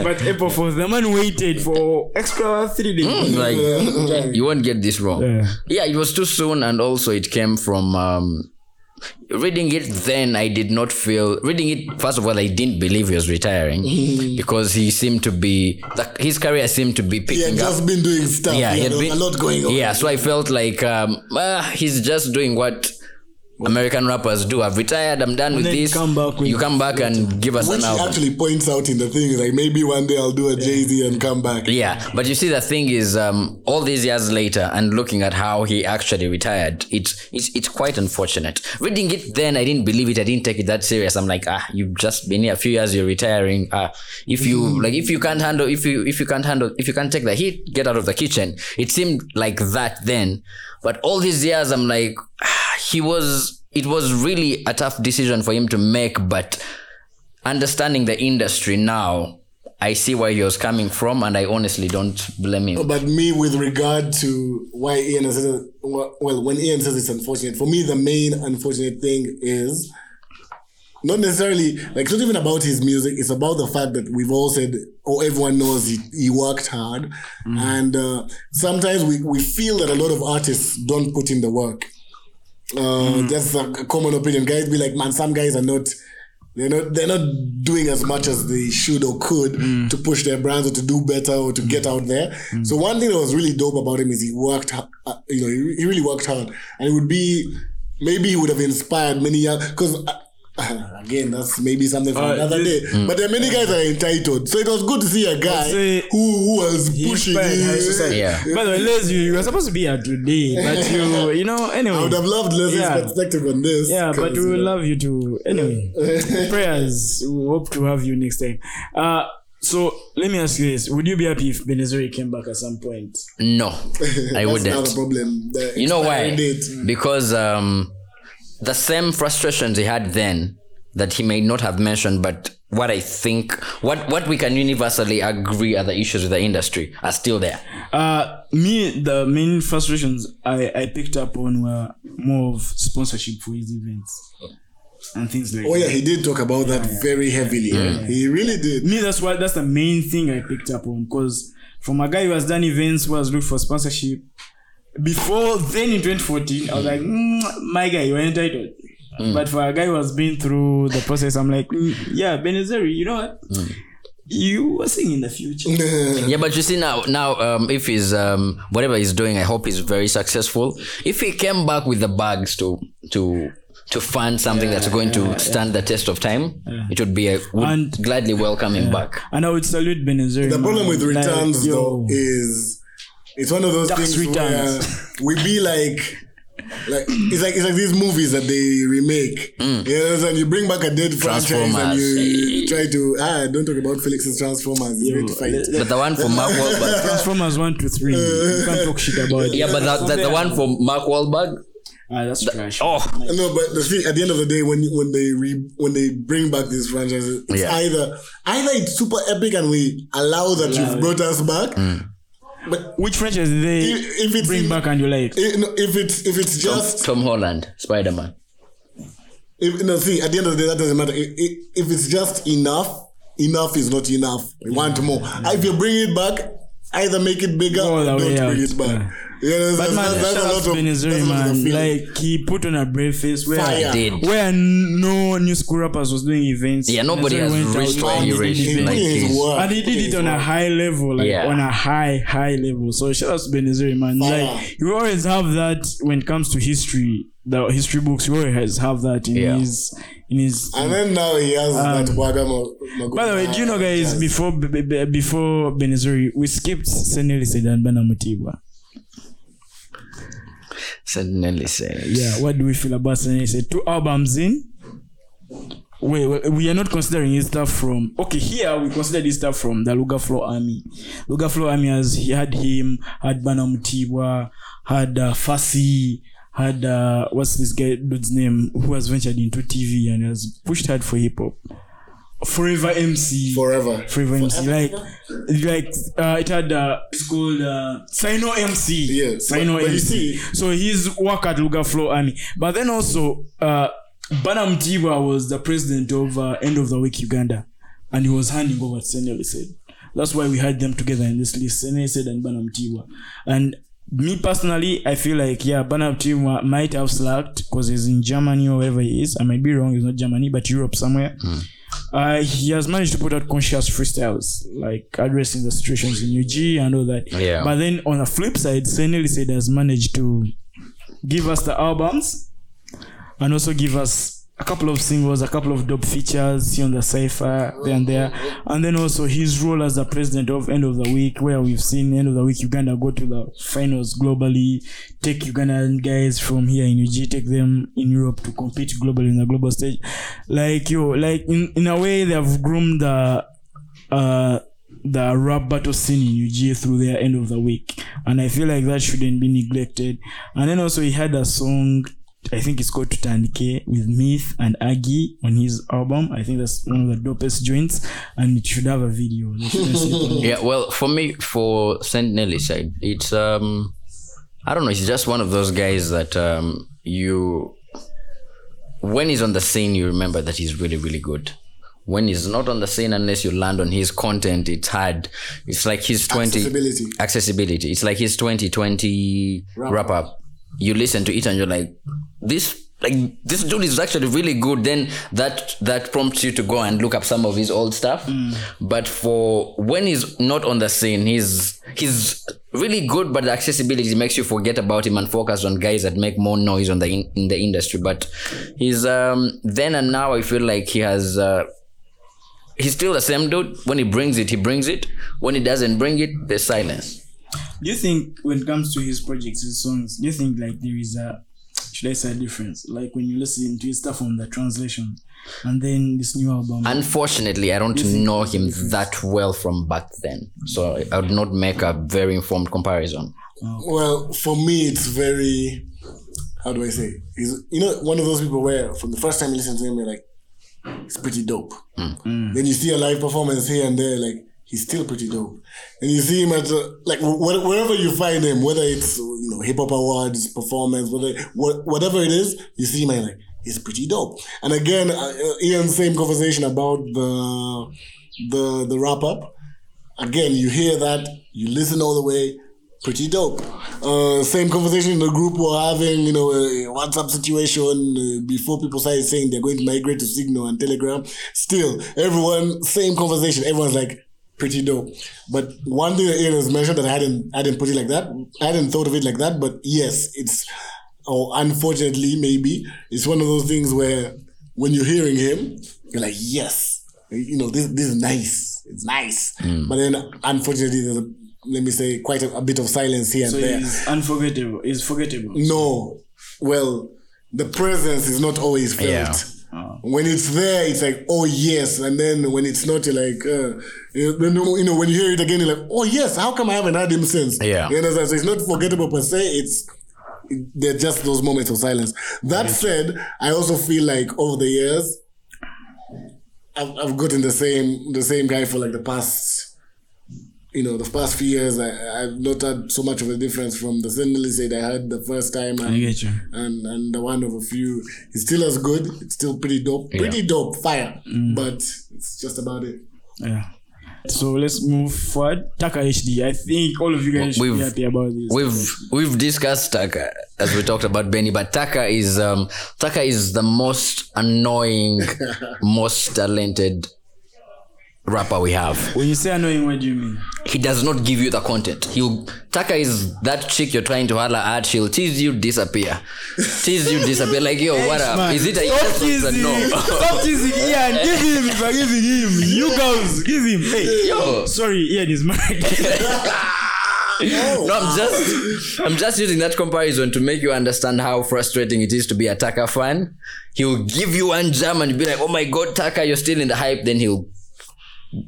but April 4th, the man waited for extra three days. like you won't get this wrong. Yeah. Yeah, it was too soon, and also it came from um, reading it then I did not feel reading it first of all I didn't believe he was retiring because he seemed to be the, his career seemed to be picking He had up just been doing stuff. yeah, he he had had a been, lot going on. Yeah, so I felt like um, ah, he's just doing what American rappers do. I've retired. I'm done with then this. come back with- you come back and give us Which an he album. actually points out in the thing, like maybe one day I'll do a Jay Z and come back. yeah, but you see, the thing is, um, all these years later, and looking at how he actually retired, it's it's it's quite unfortunate. Reading it then, I didn't believe it. I didn't take it that serious. I'm like, ah, you've just been here a few years. You're retiring. Ah, if you like, if you can't handle, if you if you can't handle, if you can't take the heat, get out of the kitchen. It seemed like that then, but all these years, I'm like, ah, he was. It was really a tough decision for him to make, but understanding the industry now, I see where he was coming from, and I honestly don't blame him. But me, with regard to why Ian has said, well, when Ian says it's unfortunate, for me, the main unfortunate thing is not necessarily like it's not even about his music. It's about the fact that we've all said, or everyone knows he, he worked hard, and uh, sometimes we, we feel that a lot of artists don't put in the work. Uh, That's a, common opinion. Guys be like, man, some guys are not. They're not. They're not doing as much as they should or could to push their brands or to do better or to get out there. So one thing that was really dope about him is he worked. Uh, you know, he, he really worked hard, and it would be maybe he would have inspired many young because. Again, that's maybe something for Uh, another this- day. But there are many guys that are entitled, so it was good to see a guy say who who was he pushing. inspired high it. society. Yeah. By the way, Les, you, you were supposed to be here today, but you, you know, anyway. I would have loved Leslie's Yeah. perspective on this. Yeah, but 'cause, we uh, will love you to anyway. prayers. We hope to have you next time. Uh so let me ask you this: Would you be happy if Benezeri came back at some point? No, I That's not a wouldn't. problem. The You know why? date. Because um, the same frustrations he had then that he may not have mentioned, but what I think, what what we can universally agree are the issues with the industry are still there. Uh me, the main frustrations I I picked up on were more of sponsorship for his events and things like Oh yeah, that. he did talk about that very heavily. He really did. me that's why that's the main thing i picked up on because from a guy who has done events who has looked for sponsorship before then in 2014 i was like mm, my guy you are entitled. But for a guy who has been through the process i'm like mm, yeah benezeri you know what? You were seeing in the future. Yeah, but you see now, now um, if he's um, whatever he's doing, I hope he's very successful. If he came back with the bags to to to fund something that's going to stand the test of time, it would be a would And- gladly welcome him back. and i would salute benezeri The problem with man. Like, returns yo, though is it's one of those Tax things returns. where we be like like it's like it's like these movies that they remake. Mm. You know, and you bring back a dead franchise and Transformers. you try to ah don't talk about Felix's Transformers. You to fight. le- le- But the one for Mark Wahlberg, transformers 1 to 3 you can't talk shit about it. yeah, but the, the, the one for Mark Wahlberg, ah, that's trash oh, No, but the thing at the end of the day, when when they re, when they bring back these franchises, it's Yeah. either either it's super epic and we allow that Allow you've it. brought us back, Mm. But which franchise did they if, if it's bring in- back and you like i- no, if it's if it's just Tom Holland, Spider Man. if, no see at the end of the day that doesn't matter if, if if it's just enough enough is not enough we want more if you bring it back either make it bigger All or the don't way bring out. it back Yeah. Yeah, But that's, man, that's, that's shout a out lot to of Benezeri, that's a lot of man. Like he put on a brave face where Fire. Did. where no new school rappers was doing events. Yeah, nobody has went out reached where and he did reached. He events. put Like his this. work. and he did it on a high level, like Yeah. on a high, high level. So shout out to Benezeri, man. Fire. Like you always have that when it comes to history. The history books, you always have that in Yeah. his in his. and then now he has that Waga Mo- Um, By the way, do you know, guys? Before b- b- before Benezeri, we skipped Seneli Sedan Bana Mutibwa. Suddenly said, Yeah, what do we feel about Saint Nelly-Sade two albums in? Wait, we are not considering his stuff from. Okay, here we consider this stuff from the Luga Flow Army. Luga Flow Army has he had him, had Bana Mutibwa, had uh, Fasi, had uh, what's this guy dude's name who has ventured into TV and has pushed hard for hip hop. Forever MC. forever Forever MC. Like, like uh, it had uh, it's called uh, Sino MC. Yeah, Sino but- but you MC. see- so his work at Luga Flow Army. But then also, uh, Banam Tiwa was the president of uh, End of the Weak Uganda, and he was handing over to Saint Nelly-Sade. That's why we had them together in this list. Saint Nelly-Sade and Banam Tiwa. And me personally, I feel like yeah, Burn team might have slacked because he's in Germany or wherever he is. I might be wrong. He's not Germany, but Europe somewhere. Uh, he has managed to put out conscious freestyles, like addressing the situations in UG and all that. Yeah. But then on the flip side, Saint Nelly-Sade has managed to give us the albums and also give us a couple of singles, a couple of dope features here on the cipher, there and there. And then also his role as the president of End of the Weak, where we've seen End of the Weak Uganda go to the finals globally, take Ugandan guys from here in UG, take them in Europe to compete globally in the global stage. Like yo, like in, in a way they have groomed the uh the rap battle scene in UG through their end of the weak. And I feel like that shouldn't be neglected. And then also he had a song, I think it's called Tutanike with Mith and Aggie on his album. I think that's one of the dopest joints. And it should have a video. They shouldn't sleep on it. Yeah, well, for me, for Saint Nelly-Sade, it's um, I don't know. He's just one of those guys that um, you, when he's on the scene, you remember that he's really, really good. When he's not on the scene, unless you land on his content, it's hard. It's like his twenty Accessibility. accessibility. It's like his twenty twenty wrap up. You listen to it and you're like, this like this dude is actually really good. Then that that prompts you to go and look up some of his old stuff. But for when he's not on the scene, he's he's really good. But the accessibility makes you forget about him and focus on guys that make more noise on the in, in the industry. But he's um then and now I feel like he has. Uh, He's still the same dude. When he brings it, he brings it. When he doesn't bring it, there's silence. Do you think when it comes to his projects, his songs, do you think like there is a should I say a difference? Like when you listen to his stuff on the translation and then this new album. Unfortunately, I don't know him that well from back then, so I would not make a very informed comparison. Well, for me, it's very. How do I say? He's you know one of those people where from the first time you listen to him, you're like, it's pretty dope. Mm. Mm. Then you see a live performance here and there, like he's still pretty dope. And you see him at uh, like wh- wherever you find him, whether it's you know hip hop awards, performance, whether wh- whatever it is, you see him and like he's pretty dope. And again, uh, uh, Ian, same conversation about the the the wrap up again, you hear that, you listen all the way, pretty dope. Uh, same conversation in the group we're having, you know, a WhatsApp situation uh, before people started saying they're going to migrate to Signal and Telegram. Still, everyone, same conversation. Everyone's like, pretty dope. But one thing that Ian has mentioned that I hadn't, I hadn't put it like that. I hadn't thought of it like that. But yes, it's, or unfortunately, maybe it's one of those things where when you're hearing him, you're like, yes, you know, this this is nice. It's nice. Hmm. But then, unfortunately, there's a, let me say quite a, a bit of silence here and so there. it's unforgettable. It's forgettable. No, well, the presence is not always felt. Yeah. When it's there, it's like, oh yes, and then when it's not, you're like, uh, you know, you know, when you hear it again, you're like, oh yes, how come I haven't heard him since? Yeah. you understand? So it's not forgettable per se. It's they're just those moments of silence. That said, I also feel like over the years, I've, I've gotten the same the same guy for like the past, you know, the past few years. I, I've not had so much of a difference from the Saint Nelly-Sade I had the first time and, I get you. and and the one of a few. It's still as good. It's still pretty dope. Pretty dope. Fire. But it's just about it. Yeah. So let's move forward. Tucker HD. I think all of you guys should be We've- happy about this. We've we've discussed Tucker as we talked about Benny, but Tucker is um Tucker is the most annoying, most talented rapper we have. when you say annoying, what do you mean? He does not give you the content. He'll Tucker is that chick you're trying to holler at. She'll tease you, disappear, tease you, disappear. Like yo, what up? Man, Is it a stop yes or a no? Stop teasing Ian. Give him if giving him. You girls, give him. Hey, Yo. Sorry, Ian is married. No, I'm just I'm just using that comparison to make you understand how frustrating it is to be a Tucker fan. He'll give you one jam and be like, oh my god, Tucker, you're still in the hype. Then he'll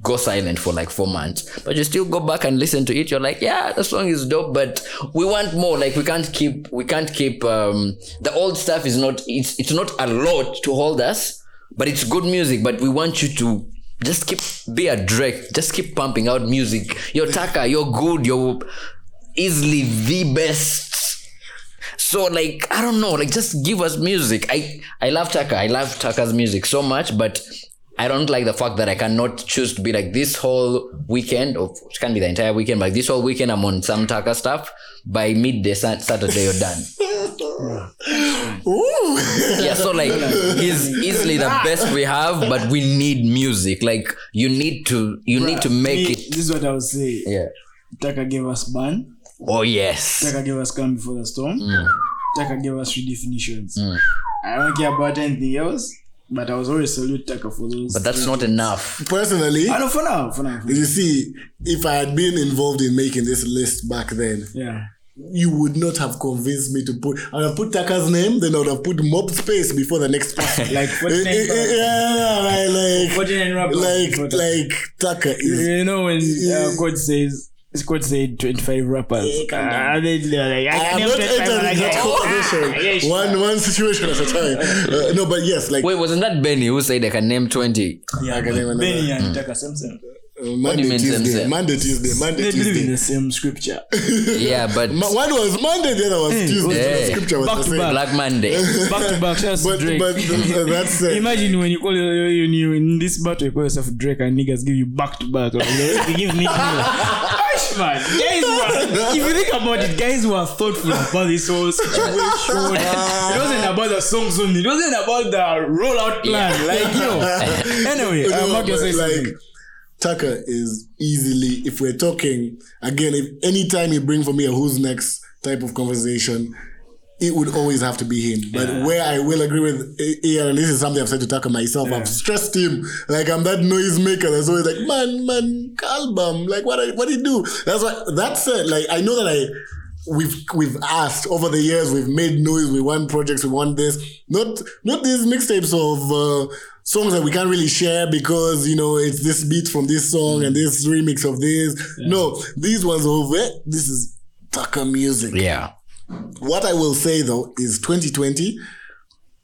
go silent for like four months. But you still go back and listen to it. You're like, yeah, the song is dope, but we want more. Like we can't keep we can't keep um the old stuff is not it's it's not a lot to hold us, but it's good music. But we want you to just keep be a Drake. Just keep pumping out music. You're Tucker, you're good, you're easily the best. So like I don't know, like just give us music. I I love Tucker. I love Tucker's music so much, but I don't like the fact that I cannot choose to be like this whole weekend, or it can be the entire weekend, but like this whole weekend I'm on some Tucker stuff. By midday Saturday, you're done. Ooh. yeah, so like he's easily the best we have, but we need music. Like you need to, you need to make Me, it. This is what I would say. Yeah. Tucker gave us ban. Oh yes. Tucker gave us Calm Before the Storm. Mm. Tucker gave us redefinitions. I don't care about anything else, but I was always salute Tucker for those. But that's not enough. Personally, I know for now, for now. For now. you see, if I had been involved in making this list back then, Yeah. you would not have convinced me to put. I would have put Tucker's name, then I would have put Mob Space before the next person. Like 49 eh, eh, yeah, like, like, before like, Tucker. like Tucker is. You know when uh, coach says coach said 25 rappers. Uh, then, they're like, I I can am not 25, entering like, that oh, conversation. yeah. One one situation at a time. Uh, no, but yes, like Wait, wasn't that Benny who said I can name twenty? Yeah, I can name another. Benny and Taka same same. uh, Monday, you mean, Tuesday, Monday, Tuesday, Monday, They believe in the same scripture. Yeah, but Ma- One was Monday, the other was Tuesday. Hey. The scripture was Back the same. back. Black Monday. Back to back, shout But Drake. but uh, that's uh, Imagine when you call you, you, you in this battle, you call yourself Drake and niggas give you back to back. Like, they give me Gosh, man. Guys were, if you think about it, guys were thoughtful about this whole situation. it wasn't about the songs only. It wasn't about the rollout plan. Like, yo. Anyway, No, I'm not but gonna say like something. Tucker is easily if we're talking again if anytime you bring for me a who's next type of conversation it would always have to be him. But where I will agree with Ian and this is something I've said to Tucker myself. I've stressed him. Like I'm that noise maker that's always like man man album like what I, what do you do? That's what that's it like I know that I we've we've asked over the years we've made noise we want projects we want this. Not not these mixtapes of uh, songs that we can't really share because you know it's this beat from this song and this remix of this. No these ones over this is Tucker music. Yeah. What I will say though is 2020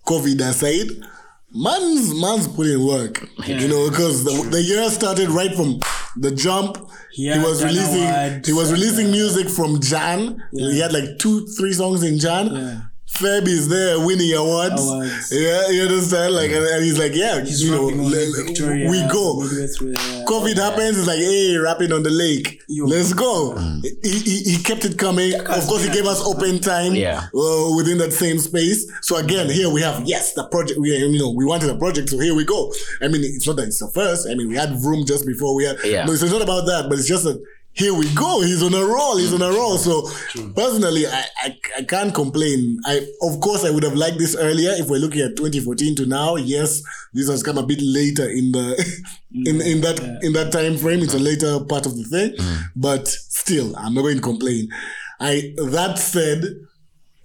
COVID aside man's man's put in work. You know because the, the year started right from the jump. Yeah, he was releasing he was releasing music from Jan. He had like two three songs in Jan. Yeah. Feb is there winning awards. Awards. Yeah, you understand? Like, and, and he's like, yeah, He's you know, le- Victoria, we go. through the- COVID happens, it's like, hey, rapping on the lake. Yo. Let's go. He, he, he kept it coming. Of course, he gave us open time Yeah. uh, within that same space. So again, here we have, yes, the project, we, you know, we wanted a project, so here we go. I mean, it's not that it's the first. I mean, we had room just before we had, Yeah. no, it's not about that, but it's just that here we go. He's on a roll. He's on a roll. So personally, I, I, I can't complain. I, of course, I would have liked this earlier if we're looking at 2014 to now. Yes, this has come a bit later in the, in, in that, in that time frame. It's a later part of the thing, mm. but still, I'm not going to complain. I, that said,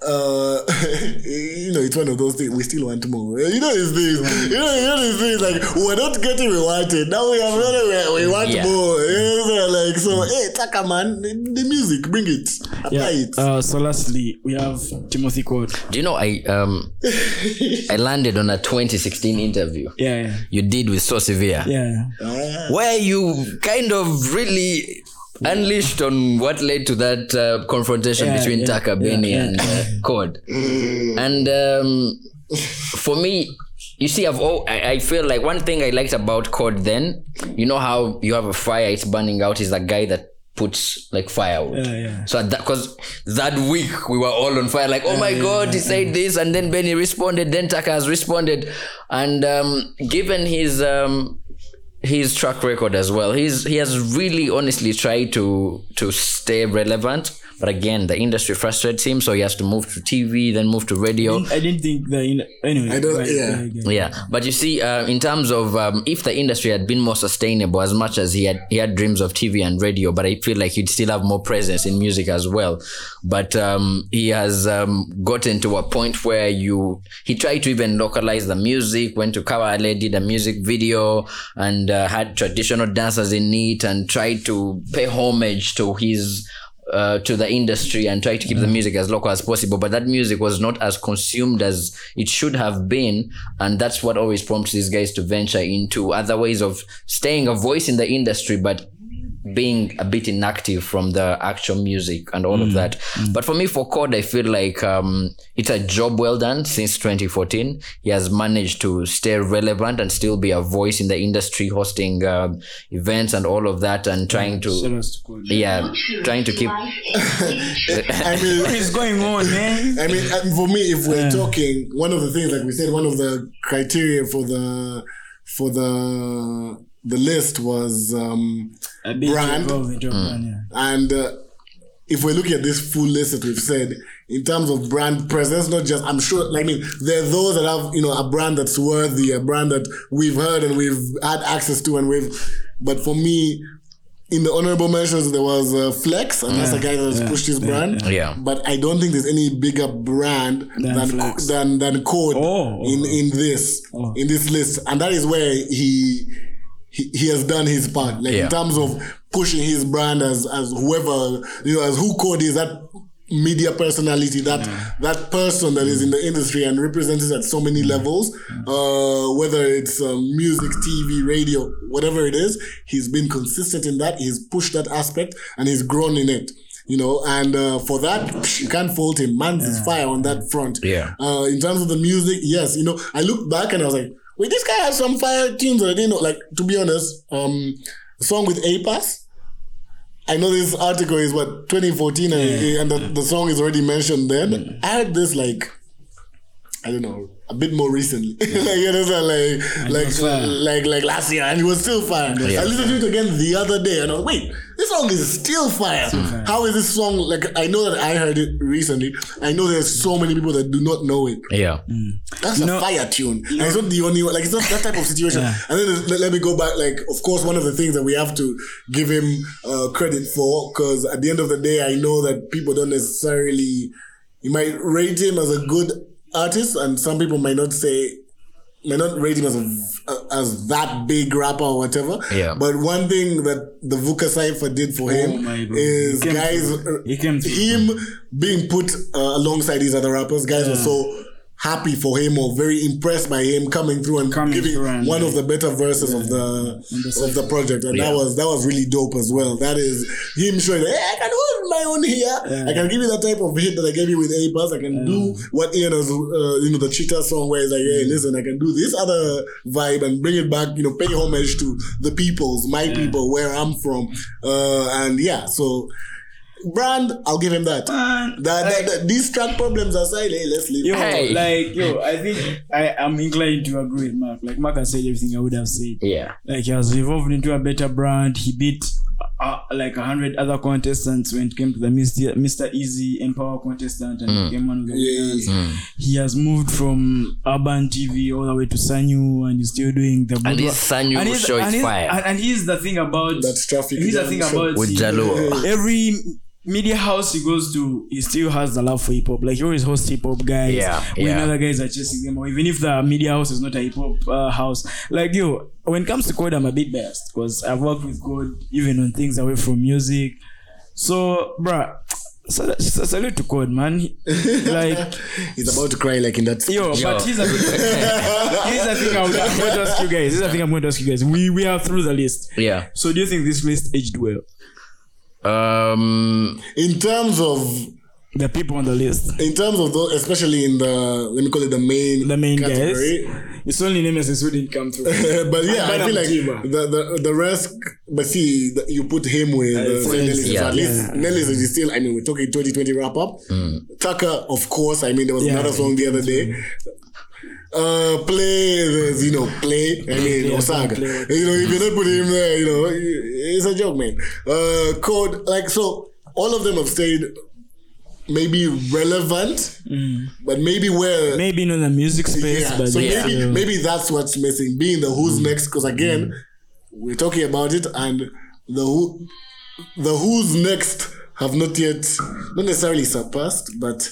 uh, you know, it's one of those things. We still want more. You know, these things. You know, you know these things. Like we're not getting we wanted. Now we have we, we want Yeah. more. You know, like so. Hey, Tucker man, the, the music, bring it, apply Yeah. it. Uh, so lastly, we have Timothy Code. Do you know I um I landed on a 2016 interview Yeah, yeah, you did with So Severe, yeah. where you kind of really unleashed on what led to that uh, confrontation Yeah, between yeah, Tucker, yeah, Benny, yeah. and uh, Code. And um, for me, you see, I've all, I, I feel like one thing I liked about Code then, you know how you have a fire, it's burning out, is that guy that puts like firewood. Yeah, yeah. So that because that week we were all on fire, like, oh my god, he said this, and then Benny responded, then Taka has responded, and um, given his um, his track record as well, he's he has really honestly tried to to stay relevant. But again, the industry frustrates him, so he has to move to TV, then move to radio. I didn't think that. In, anyway, I don't- go ahead, yeah. go ahead, go ahead. Yeah, but you see, uh, in terms of um, if the industry had been more sustainable, as much as he had he had dreams of TV and radio, but I feel like he'd still have more presence in music as well. But um, he has um, gotten to a point where you he tried to even localize the music. Went to Kawale, did a music video, and uh, had traditional dancers in it, and tried to pay homage to his uh, to the industry and try to keep the music as local as possible. But that music was not as consumed as it should have been. And that's what always prompts these guys to venture into other ways of staying a voice in the industry, but being a bit inactive from the actual music and all of that. But for me, for Code, I feel like um, it's a job well done since 2014. He has managed to stay relevant and still be a voice in the industry, hosting um events and all of that, and trying to to yeah, trying to keep I mean, What is going on, man? I mean, uh, for me, if we're talking, one of the things, like we said, one of the criteria for the for the the list was, um, A bit Brand. in job brand, yeah. and uh, if we're looking at this full list that we've said in terms of brand presence, not just I'm sure. Like, I mean, there are those that have you know a brand that's worthy, a brand that we've heard and we've had access to, and we've. But for me. In the honorable mentions, there was uh, Flex, and that's a guy that's yeah, pushed his yeah, brand. yeah. But I don't think there's any bigger brand Than than Flex. than than Code Oh, oh, in in this Oh. in this list, and that is where he he, he has done his part. Like Yeah. in terms of pushing his brand as as whoever you know as who Code is that media personality that that person that is in the industry and represents it at so many levels uh whether it's um, music tv radio whatever it is he's been consistent in that. He's pushed that aspect and he's grown in it you know. And uh, for that you can't fault him. Man's is fire on that front. Yeah. uh in terms of the music yes you know i looked back and i was like wait this guy has some fire tunes didn't know. Like to be honest um song with apas I know this article is what 2014 and, and the, the song is already mentioned then. I heard this like I don't know a bit more recently, like you understand, like like was like like last year, and it was still fire. I listened to it again the other day, and I was wait, this song is still fire. How is this song like? I know that I heard it recently. I know there's so many people that do not know it. yeah. That's a know- fire tune. and it's not the only one. Like, it's not that type of situation. Yeah. And then let, let me go back. Like, of course, one of the things that we have to give him uh, credit for, because at the end of the day, I know that people don't necessarily, you might rate him as a good artist, and some people might not say, might not rate him as a, as that big rapper or whatever. Yeah. But one thing that the Vuka Cypher did for him is He came guys, through. He came through. him being put uh, alongside these other rappers, guys were so happy for him or very impressed by him coming through and Coming giving through and, one yeah. of the better verses of the of the project, and that was that was really dope as well. That is him showing, hey, I can hold my own here. I can give you that type of hit that I gave you with A-Pass. I can do what Ian has, uh, you know, the Cheetah song where he's like, hey, listen, I can do this other vibe and bring it back, you know, pay homage to the peoples, my people, where I'm from, uh, and yeah, so. Brand, I'll give him that. Man, That, that, that- these track problems aside, hey, let's leave. Yo, Hey. like yo, I think I am inclined to agree with Mark. Like Mark has said everything I would have said. Yeah. Like he has evolved into a better brand. He beat uh, like a hundred other contestants when it came to the Mr. Mr. Easy Empower contestant and Mm. became one of the Yeah. winners. He has moved from urban TV all the way to Sanyu and he's still doing the And his Sanyu and he's- show is fire. And, and here's the thing about That's traffic Here's the thing about With he- Jalo. Every media house he goes to, he still has the love for hip hop. Like he always hosts hip hop guys. Yeah, When yeah. other guys are chasing them, or even if the media house is not a hip hop uh, house. Like yo, when it comes to code, I'm a bit biased because I've worked with code even on things away from music. So, bruh. sal- Salute to Code, man. He- Like, He's about to cry like in that. yo, Yo. but here's thing. here's the thing I'm, I'm going to ask you guys. Here's the thing I'm going to ask you guys. We we are through the list. Yeah. So, do you think this list aged well? Um. In terms of The people on the list. in terms of those, especially in the let me call it the main the main category. guys. It's only Nemesis who didn't come through. but yeah, I But feel like Jiba. the, the the rest. But see, the, you put him with uh, friends, say yeah. So at least Nelly is still. I mean, we're talking 2020 wrap up. Tucker, of course. I mean, there was Yeah. another song the other day. Uh, play, there's, you know, play. I mean, play, Osaga. play. You know, if you don't put him there, you know, it's a joke, man. Uh, code, like so, all of them have stayed maybe relevant, but maybe where Maybe not in the music space, yeah. but so yeah. maybe maybe that's what's missing. Being the who's next, because again, we're talking about it, and the who, the who's next have not yet, not necessarily surpassed, but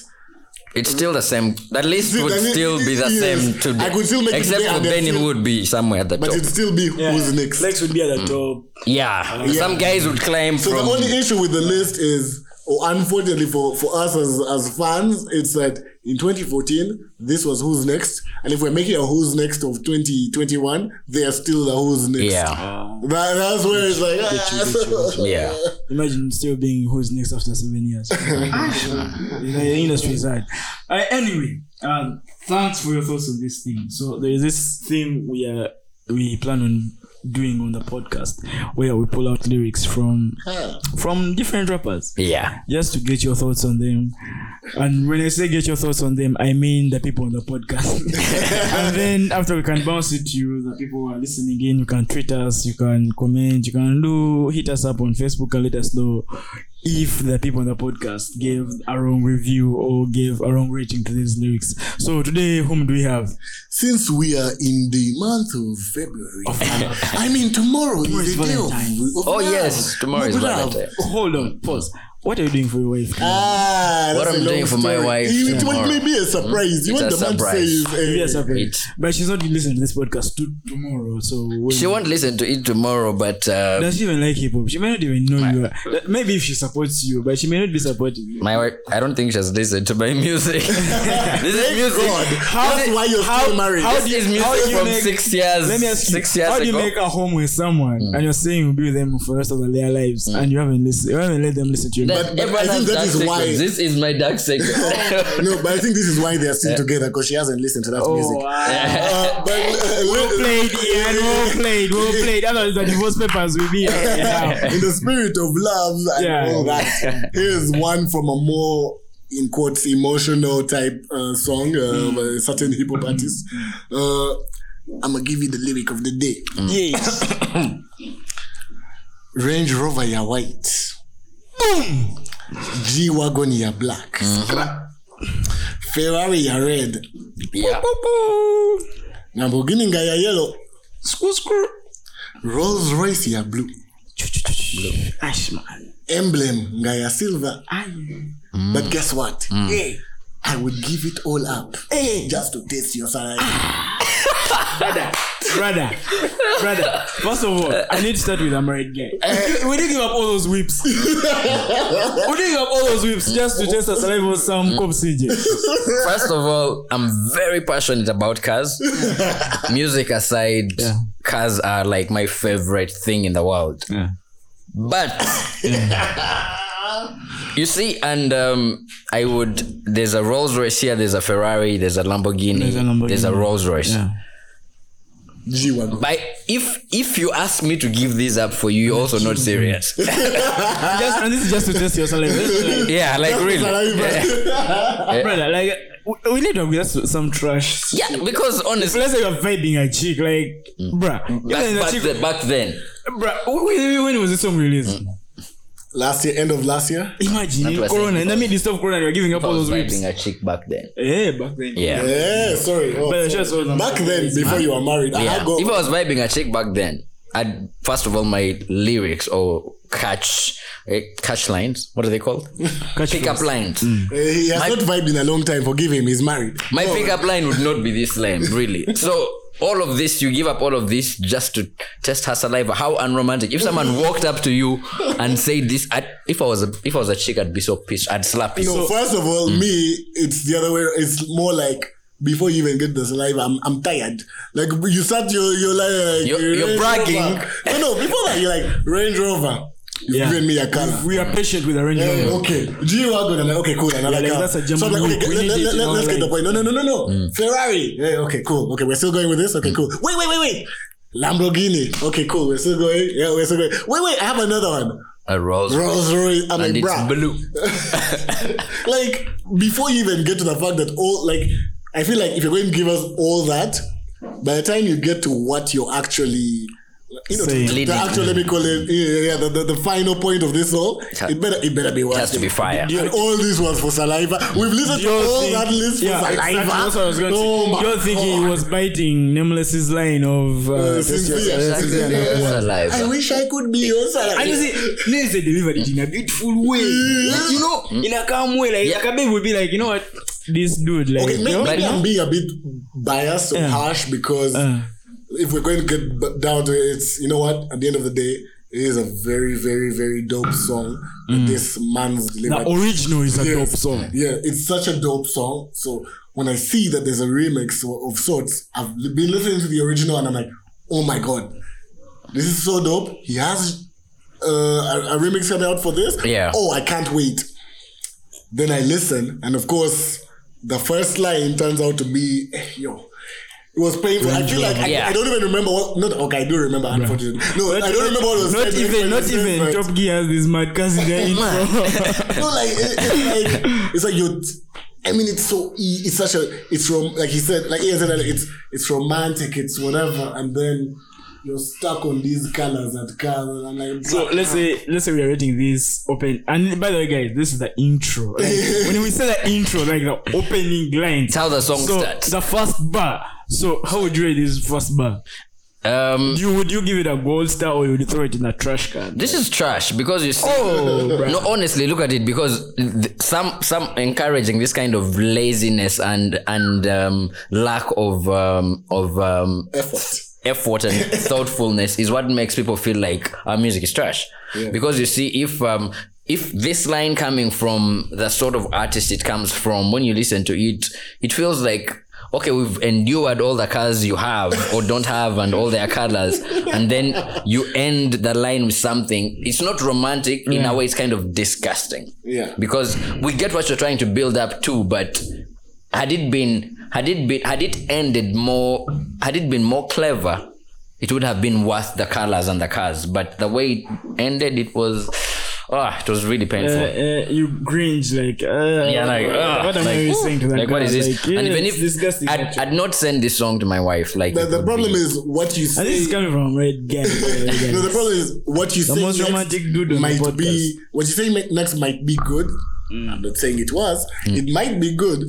It's still the same. That list See, would that is- still be the yes. same today. I could still make it Except for and they're Benin still- would be somewhere at the but top. it'd still be Yeah. who's next. Flex would be at the mm. top. yeah. Uh, Some guys would claim So from. the only issue with the list is, or unfortunately for, for us as, as fans, it's that in 2014, this was Who's Next. And if we're making a Who's Next of 2021, they are still the Who's Next. Yeah. That, that's where it's like, ah. Yeah. Imagine still being who's next after seven years. the industry is hard. Uh, anyway, um, thanks for your thoughts on this thing. So there is this thing we are we plan on doing on the podcast where we pull out lyrics from from different rappers Yeah. just to get your thoughts on them. And when I say get your thoughts on them, I mean the people on the podcast. and then after we can bounce it to you, the people who are listening in, you can tweet us, you can comment, you can do hit us up on Facebook and let us know if the people on the podcast gave a wrong review or gave a wrong rating to these lyrics. So today, whom do we have? Since we are in the month of February, I mean, tomorrow Tomorrow is is the day of, Valentine's. of Oh love. yes, tomorrow is Of love. Valentine's. Hold on, pause. What are you doing for your wife? Ah, What that's I'm doing for my wife It, it tomorrow. may be a surprise. You It's want a the man to say, surprise. eh, Yes, okay. It- but she's not listening to this podcast to, tomorrow. So when- She won't listen to it tomorrow, but uh, Does she even like hip hop? She may not even know you. Are. Maybe if she supports you, but she may not be supporting you. my wife, I don't think she has listened to my music. this is music. That's why you're still married. how This do you- is music how do you from make- six years. Let me ask you, six years how do you ago. make a home with someone and you're saying you'll be with them for the rest of their lives and you haven't listened, you haven't let them listen to you? That- But- but everyone I think has that why- This is my dark secret. no, but I think this is why they are still together because she hasn't listened to that music. oh, wow. Uh, but, uh, well played, Ian. Well played. Well played. Otherwise, the divorce papers will be. Yeah. in the spirit of love and Yeah. all that, here's one from a more in quotes emotional type uh, song uh, by a certain hip hop artist. Uh, I'm gonna give you the lyric of the day. Yes. Range Rover ya white. Boom. G Wagon ya black. Ferrari ya red. yeah. Lamborghini ya yellow. Screw, screw. Rolls Royce ya blue. Ash. Emblem nga ya silver. mm. But guess what? Hey, I would give it all up just to taste your salary. Brother, brother. First of all, I need to start with a married guy. We didn't give up all those whips. we didn't give up all those whips just to taste the saliva of some cop CJ. First of all, I'm very passionate about cars. Music aside, cars are like my favorite thing in the world. But you see, and um, I would. There's a Rolls Royce here. There's a Ferrari. There's a Lamborghini. There's a Lamborghini. There's a Rolls Royce. Yeah. G Wagon. But if if you ask me to give this up for you, you're also not serious. Just, and this is just to test your saliva. Uh, yeah, like really. brother, like, we- we need to agree that's some trash. Yeah, because honestly, Let's say you're vibing a chick, like, bruh. Mm. back, Back, back, chick, then, back then, bruh, when, when was this song released? Mm. Last year, end of last year. Imagine, That Corona, it. in the midst of Corona, you're giving up I all was those whips. vibing a chick back then. Yeah, back then. Yeah. Yeah, sorry. Oh, But sorry. just hold on. Back then, before you were married, I Yeah. had go. If I was vibing a chick back then, I'd first of all my lyrics or catch eh, catch lines. What are they called? Catch Pickup phrase. lines. Uh, he has My- not vibed in a long time. Forgive him. He's married. My No, pickup line would not be this lame, really. So all of this, you give up all of this just to test her saliva. How unromantic! If someone walked up to you and said this, I'd, if I was a if I was a chick, I'd be so pissed. I'd slap you. No, first of all, mm. me, it's the other way. It's more like before you even get the saliva, I'm, I'm tired. Like you start your your like You're- like you're bragging. Rover. No, no. Before that, you're like Range Rover. You've Yeah. given me a color. We are patient with the Range Eh, Rover. okay, G wagon. I'm like, okay, cool. Another Yeah, like, car. that's a so I'm like, okay, let, let, let, let's get the point. No, no, no, no, no. Ferrari. Yeah, okay, cool. Okay, we're still going with this. Okay, cool. Wait, wait, wait, wait. Lamborghini. Okay, cool. We're still going. Yeah, we're still going. Wait, wait. I have another one. A rose, Rolls Royce. I'm and like, it's bruh. blue. like before you even get to the fact that all like I feel like if you're going to give us all that, by the time you get to what you're actually you know, Saying. the, actual let me call it yeah, yeah the, the, the final point of this all, it better it better be worth has to be fire. And all this was for saliva. We've listened to You're all think- that list for yeah, saliva. exactly. What I was going to oh say. my You're thinking he was biting Nameless's line of. Uh, Uh, test your- sincere. test your- Sincere. Saliva. I wish I could be your saliva. And you see, Nails they delivered it in a beautiful way. Like, you know, in a calm way. Like, Yeah. like a babe would be like, you know what? This dude, like, Okay, you maybe, know? maybe I'm being a bit biased or Yeah. harsh because Uh. If we're going to get down to it, it's you know what? At the end of the day, It is a very, very, very dope song. that This man's The original is a Yes. dope song. Yeah, it's such a dope song. So when I see that there's a remix of, of sorts, I've been listening to the original and I'm like, oh my god, this is so dope. He has uh, a, a remix coming out for this. Yeah. Oh, I can't wait. Then I listen, and of course, the first line turns out to be, eh, yo. It was painful. I feel like I, Yeah. I don't even remember what. Not okay. I do remember. Unfortunately, no, I don't remember what was Not said even, not it says even that. Top Gear has this mad cousin there intro. no, like it, it's like it's like you. I mean, it's so e- it's such a it's rom like he said like Ian said earlier, it's it's romantic, it's whatever, and then you're stuck on these colors and colors, and I'm like, So let's say let's say we are rating this open. And by the way, guys, this is the intro. Like, when we say the intro, like the opening line. It's how the song so starts. the first bar. So how would you rate this first bar? Um, You would you give it a gold star or you would throw it in a trash can? this is trash because you see. Oh, no, honestly, look at it because th- some some encouraging this kind of laziness and and um, lack of um, of um, effort. Effort and thoughtfulness is what makes people feel like our music is trash. Because you see, if um, if this line coming from the sort of artist it comes from, when you listen to it, it feels like okay, we've endured all the colors you have or don't have and all their colors, and then you end the line with something. It's not romantic in a way; it's kind of disgusting. Yeah. Because we get what you're trying to build up to, but had it been had it been had it ended more had it been more clever it would have been worth the colors and the cars but the way it ended it was ah it was really Uh, painful uh, you cringe like uh, yeah like, ah, what am like, I saying to that guy? like what guy? is this Like, and even if disgusting I'd. I'd not send this song to my wife like The, the problem be- is what you and say. this is coming from Red Gang. no, the problem is what you say most next romantic dude on the might be what you say next might be good. I'm not saying it was. It might be good,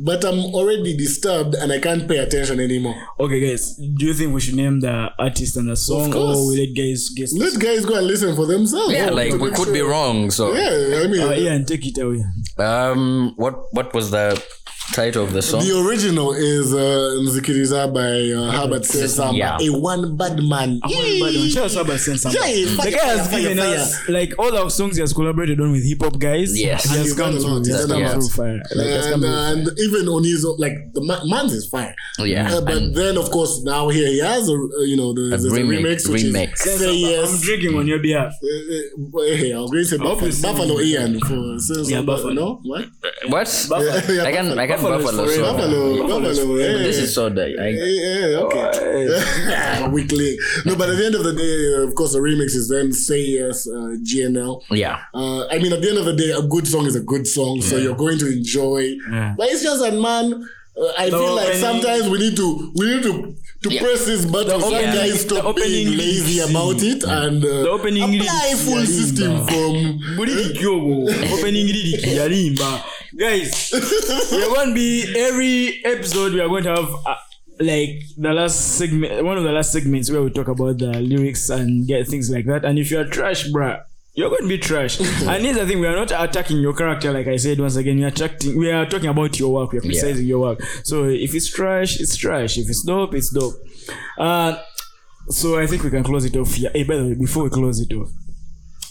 but I'm already disturbed and I can't pay attention anymore. okay, guys, do you think we should name the artist and the song, course. or we let guys guess? Let guys go and listen for themselves. yeah like we make could be wrong so Yeah, I mean, Uh, and take it away. um what what was the title of the song the original is uh, Nzikiriza by uh, Herbert Sensamba, Yeah. a one bad man. Yay! Shout out to Abba Sense. Yeah, The guy has given us like all our songs he has collaborated on with hip hop guys. Yes. he And has come through. He has come through fire. Like, he has and, come through. and even on his own, like the ma- man's is fire. Yeah, Uh, but and- then of course now here he has a uh, you know the, there's a remake- remix which remake. is say yes. I'm drinking on your behalf. Uh, hey, I was going to say Buffalo, Ian for since Yeah, Buffalo. No, what? what I can I can Buffalo is buffalo forever. so Buffalo, Buffalo. Hey, this is so that I, Hey, hey, okay. Weekly. No, but at the end of the day, uh, of course, the remix is then Say Yes, uh, GNL. yeah Uh, I mean, at the end of the day, a good song is a good song, so you're going to enjoy. Yeah. But it's just that, man. Uh, I feel like opening- sometimes we need to we need to to Yeah. press this button. Some opening- guys stop being lazy lyrics. about it and uh, The opening apply lyrics full ya system Limba. from. Buliriki yogo. Opening lyric ya Limba. Guys, we are going to be every episode we are going to have uh, like the last segment one of the last segments where we talk about the lyrics and get things like that. And if you are trash, bruh, you're going to be trash. and here's the thing: we are not attacking your character, like I said once again. We are attracting, we are talking about your work. We are criticizing your work. So if it's trash, it's trash. If it's dope, it's dope. Uh, so I think we can close it off here. Hey, by the way, before we close it off,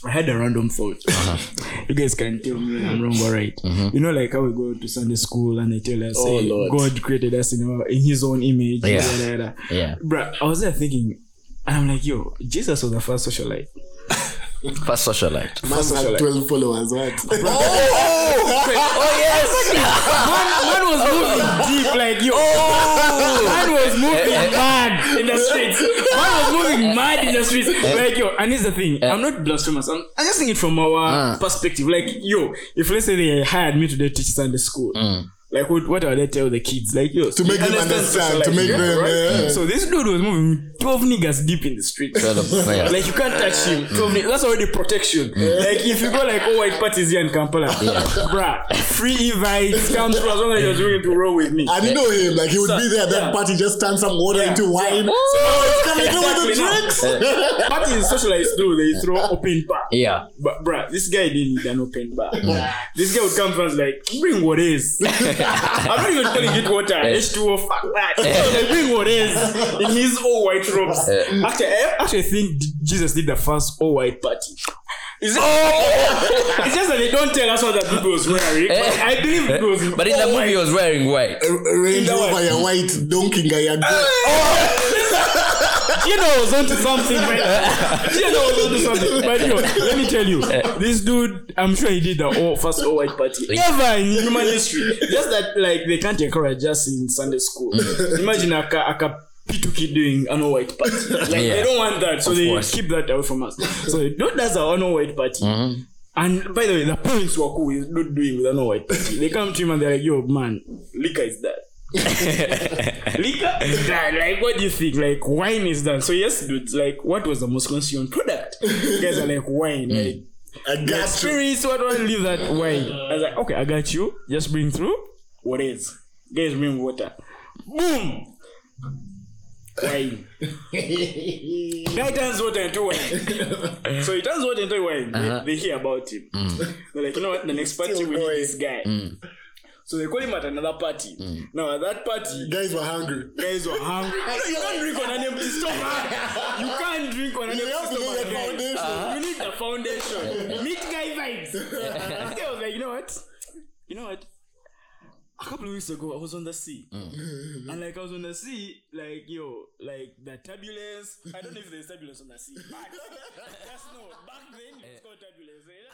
I had a random thought. Uh-huh. you guys can tell me I'm wrong or right. Mm-hmm. You know, like how we go to Sunday school and they tell us, Oh, hey, Lord. God created us in, our, in His own image. Yeah. yada, yada. yeah Bruh, I was there thinking, and I'm like, yo, Jesus was the first socialite. first socialite Man had 12 followers. What? Oh, oh, oh, oh yes Man was oh. moving deep, like yo. Oh. Man was moving eh, eh. mad in the streets. Man was moving mad in the streets, eh. like yo. And here's the thing: I'm not blasphemous. I'm, I'm just thinking it from our ah. perspective. Like yo, if let's say they hired me to teach Sunday school. Mm. Like what, what would they tell the kids? Like yo, To make them understand, to make them, yeah. So this dude was moving twelve niggas deep in the street. yeah. Like you can't touch him. Mm. 12 niggas, that's already protection. Mm. Like if you go like oh white parties here in Kampala, bruh, free invites come through as long as you're willing to roll with me. And you know him, like he would So- be there at that yeah. party, just turn some water Yeah. into wine. So oh, it's coming through with the Exactly. drinks. Parties socialize do they throw open bar. yeah But bruh, this guy didn't need an open bar. Mm. This guy would come to us like, bring what is. I'm not even telling you water. H2O, fuck that. like, bring what is in his old white robes. Actually, I actually think Jesus did the first all white party. It's just, oh! it's just that they don't tell us what the people was wearing. But I believe it was. But in the all movie, he was wearing white. A Range Rover, white donkey guy. ya go- you know was onto something, know was onto something. But yo, let me tell you, this dude, I'm sure he did the all, first all white party ever in human history. Just that, like, they can't encourage us in Sunday school. Mm. Imagine a, a P2 kid doing an all white party. Like, Yeah. they don't want that, so Of they course. keep that away from us. So, don't that's an all white party. Mm-hmm. And by the way, the parents were cool with not doing with an all white party. They come to him and they're like, yo, man, liquor is that. Liquor. Like, what do you think? Like, wine is that. So, yes, dudes, like, what was the most consumed product? You guys are like, wine. Hmm. Like, I got you. spirits, what do I leave that wine? I was like, okay, I got you. Just bring through. What is? Guys, bring water. Boom! Wine. Guy turns water into wine. so he turns water into wine. They, uh-huh. they hear about him. They're like, you know what? The next party we need this guy. Hmm. So they call him at another party. Mm. Now at that party, Guys were hungry. guys were hungry. You can't drink on an empty stomach. You can't drink on an You empty have to lay stomach. the guys. foundation. You need the foundation. Meet guy vibes. this guy was like, you know what? You know what? A couple of weeks ago, I was on the sea, mm. and like I was on the sea, like yo, like the turbulence. I don't know if there's turbulence on the sea, but that's no. Back then, it's eh. called turbulence. eh?